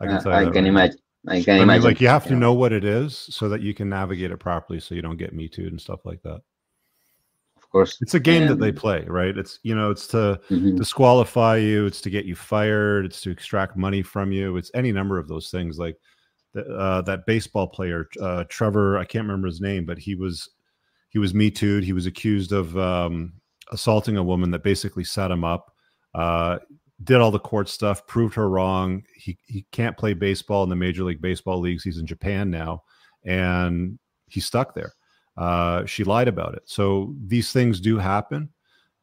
I can, I can right imagine. I can I imagine. Mean, like you have to yeah. know what it is so that you can navigate it properly, so you don't get Me Too and stuff like that Of course. It's a game that they play, right? It's you know, it's to mm-hmm. disqualify you, it's to get you fired, it's to extract money from you, it's any number of those things. Like the, uh, that baseball player, uh, Trevor, I can't remember his name, but he was he was me too. He was accused of um, assaulting a woman that basically set him up. Uh, did all the court stuff, proved her wrong. He he can't play baseball in the Major League Baseball leagues. He's in Japan now, and he's stuck there. Uh, she lied about it. So these things do happen,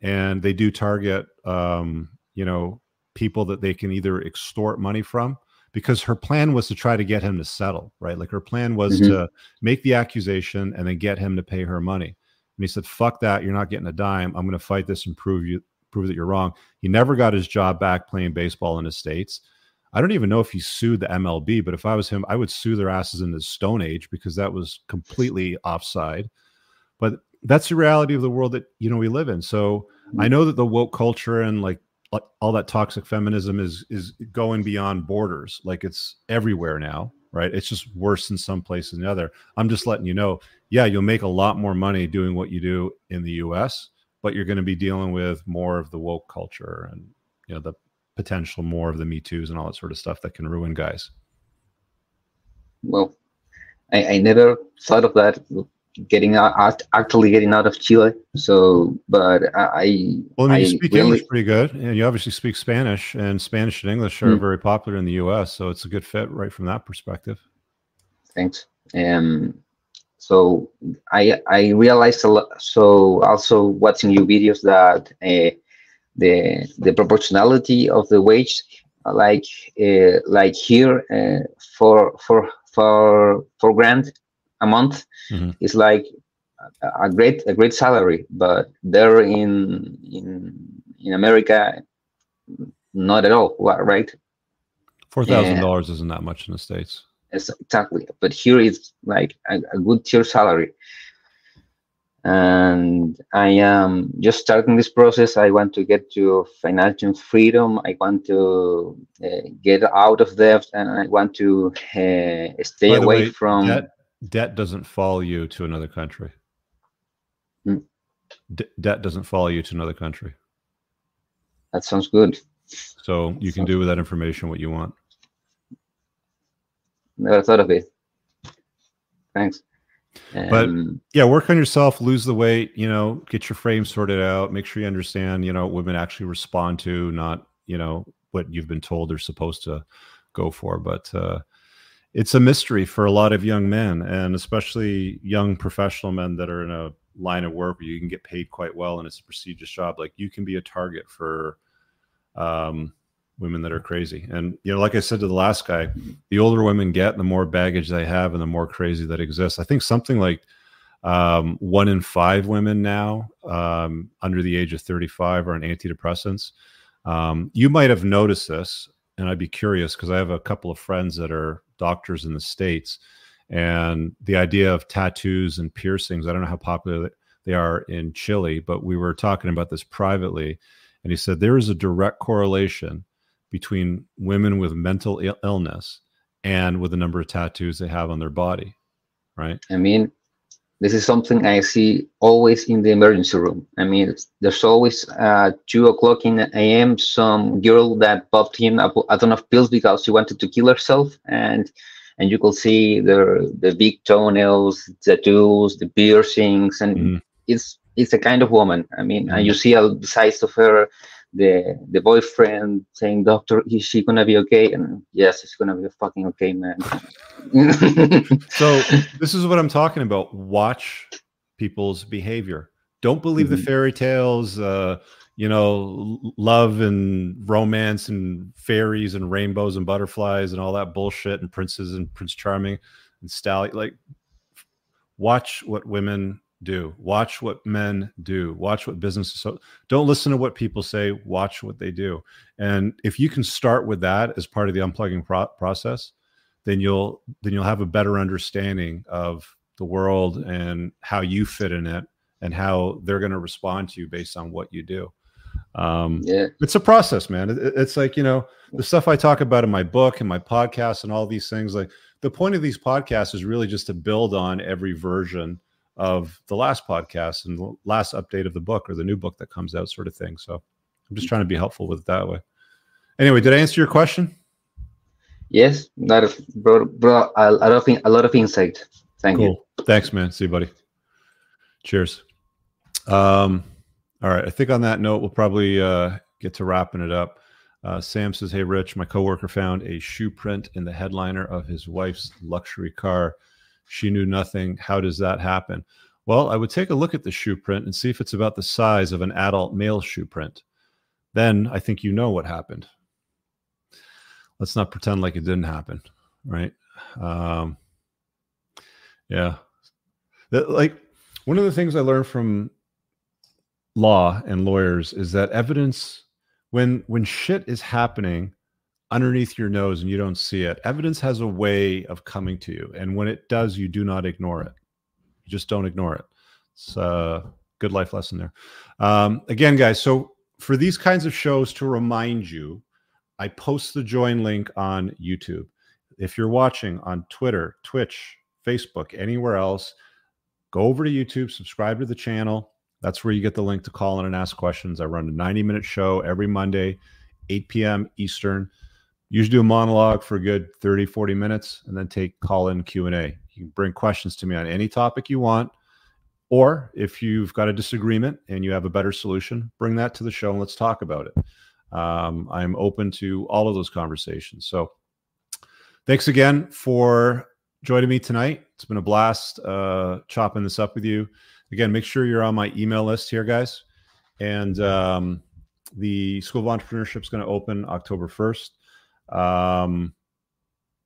and they do target, um, you know, people that they can either extort money from because her plan was to try to get him to settle, right? Like her plan was mm-hmm. to make the accusation and then get him to pay her money. And he said, "Fuck that! You're not getting a dime. I'm going to fight this and prove you prove that you're wrong." He never got his job back playing baseball in the states. I don't even know if he sued the MLB, but if I was him, I would sue their asses in the Stone Age because that was completely offside. But that's the reality of the world that you know we live in. So I mm-hmm. know that the woke culture and like all that toxic feminism is is going beyond borders. Like it's everywhere now, right? It's just worse in some places than the other. I'm just letting you know. Yeah, you'll make a lot more money doing what you do in the U.S., but you're going to be dealing with more of the woke culture and you know the potential more of the Me Too's and all that sort of stuff that can ruin guys. Well, I, I never thought of that getting out, actually getting out of Chile. So, but I. Well, I you speak really, English pretty good, and you obviously speak Spanish, and Spanish and English are mm-hmm. very popular in the U.S. So it's a good fit right from that perspective. Thanks. Um, so I I realized a lot. So also watching your videos that uh, the the proportionality of the wage like uh, like here uh, for for for for grand a month mm-hmm. is like a, great a great salary but there in in in america not at all right four thousand dollars isn't that much in the states exactly but here it's like a, a good tier salary and I am just starting this process. I want to get to financial freedom. I want to uh, get out of debt, and I want to uh, stay away way, from debt. Debt doesn't follow you to another country. Hmm. debt doesn't follow you to another country. That sounds good. So you can do with that information what you want. Never thought of it. Thanks but yeah, work on yourself, lose the weight, you know, get your frame sorted out, make sure you understand, you know, what women actually respond to, not, you know, what you've been told they're supposed to go for. But uh, it's a mystery for a lot of young men, and especially young professional men that are in a line of work where you can get paid quite well and it's a prestigious job. Like you can be a target for um, women that are crazy. And you know, like I said to the last guy, the older women get, the more baggage they have, and the more crazy that exists. I think something like um, one in five women now um, under the age of 35 are on antidepressants. Um, you might have noticed this, and I'd be curious because I have a couple of friends that are doctors in the states, and the idea of tattoos and piercings. I don't know how popular they are in Chile, but we were talking about this privately, and he said there is a direct correlation between women with mental illness and with the number of tattoos they have on their body, right? I mean, this is something I see always in the emergency room. I mean, there's always uh, two o'clock in the a.m. some girl that popped in a, a ton of pills because she wanted to kill herself, and and you could see the the big toenails, tattoos, the piercings, and mm. it's it's a kind of woman. I mean, mm. you see all the size of her the the boyfriend saying, "Doctor, is she gonna be okay?" And yes, it's gonna be fucking okay, man. so this is what I'm talking about. Watch people's behavior. Don't believe mm-hmm. the fairy tales. Uh, you know, love and romance and fairies and rainbows and butterflies and all that bullshit and princes and Prince Charming and Stallion. Like, watch what women do. Watch what men do. Watch what businesses. So don't listen to what people say. Watch what they do. And if you can start with that as part of the unplugging pro- process, then you'll then you'll have a better understanding of the world and how you fit in it and how they're going to respond to you based on what you do. Um, yeah, it's a process, man. It, it's like you know the stuff I talk about in my book and my podcast and all these things. Like the point of these podcasts is really just to build on every version of the last podcast and the last update of the book or the new book that comes out, sort of thing. So I'm just trying to be helpful with it that way. Anyway, did I answer your question? Yes, that brought, brought a, lot of a lot of insight. Thank cool. you. Thanks, man. See you, buddy. Cheers. Um, All right. I think on that note, we'll probably uh, get to wrapping it up. Uh, Sam says, "Hey, Rich, my coworker found a shoe print in the headliner of his wife's luxury car. She knew nothing. How does that happen?" Well, I would take a look at the shoe print and see if it's about the size of an adult male shoe print. Then I think you know what happened. Let's not pretend like it didn't happen, right? Um, yeah, that, like one of the things I learned from law and lawyers is that evidence when when shit is happening underneath your nose and you don't see it evidence has a way of coming to you and when it does you do not ignore it you just don't ignore it it's a good life lesson there um, again guys so for these kinds of shows to remind you i post the join link on youtube if you're watching on twitter twitch facebook anywhere else go over to youtube subscribe to the channel that's where you get the link to call in and ask questions. I run a 90 minute show every Monday, 8 p.m. Eastern. Usually do a monologue for a good 30, 40 minutes and then take call in Q&A. You can bring questions to me on any topic you want. Or if you've got a disagreement and you have a better solution, bring that to the show and let's talk about it. Um, I'm open to all of those conversations. So thanks again for joining me tonight. It's been a blast uh, chopping this up with you again, make sure you're on my email list here, guys. And um, the School of Entrepreneurship is going to open October 1st. Um,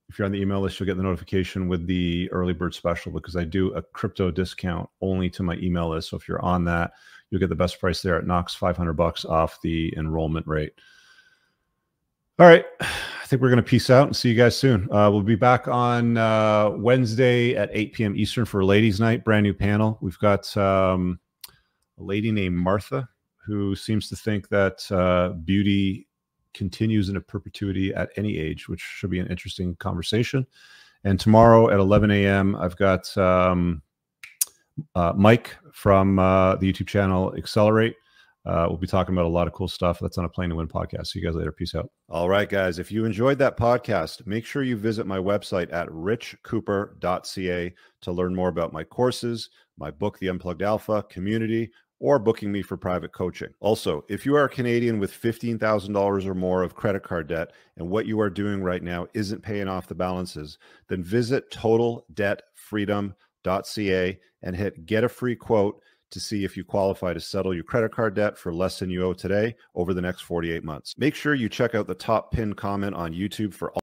if you're on the email list, you'll get the notification with the early bird special because I do a crypto discount only to my email list. So if you're on that, you'll get the best price there. It knocks 500 bucks off the enrollment rate. All right. I think we're going to peace out and see you guys soon. Uh, we'll be back on uh, Wednesday at 8 p.m. Eastern for Ladies' Night, brand new panel. We've got um, a lady named Martha who seems to think that uh, beauty continues in a perpetuity at any age, which should be an interesting conversation. And tomorrow at 11 a.m., I've got um, uh, Mike from uh, the YouTube channel Accelerate uh, we'll be talking about a lot of cool stuff that's on a Playing to Win podcast. See you guys later. Peace out. All right, guys. If you enjoyed that podcast, make sure you visit my website at richcooper.ca to learn more about my courses, my book, The Unplugged Alpha, community, or booking me for private coaching. Also, if you are a Canadian with $15,000 or more of credit card debt and what you are doing right now isn't paying off the balances, then visit totaldebtfreedom.ca and hit get a free quote to see if you qualify to settle your credit card debt for less than you owe today over the next 48 months. Make sure you check out the top pinned comment on YouTube for all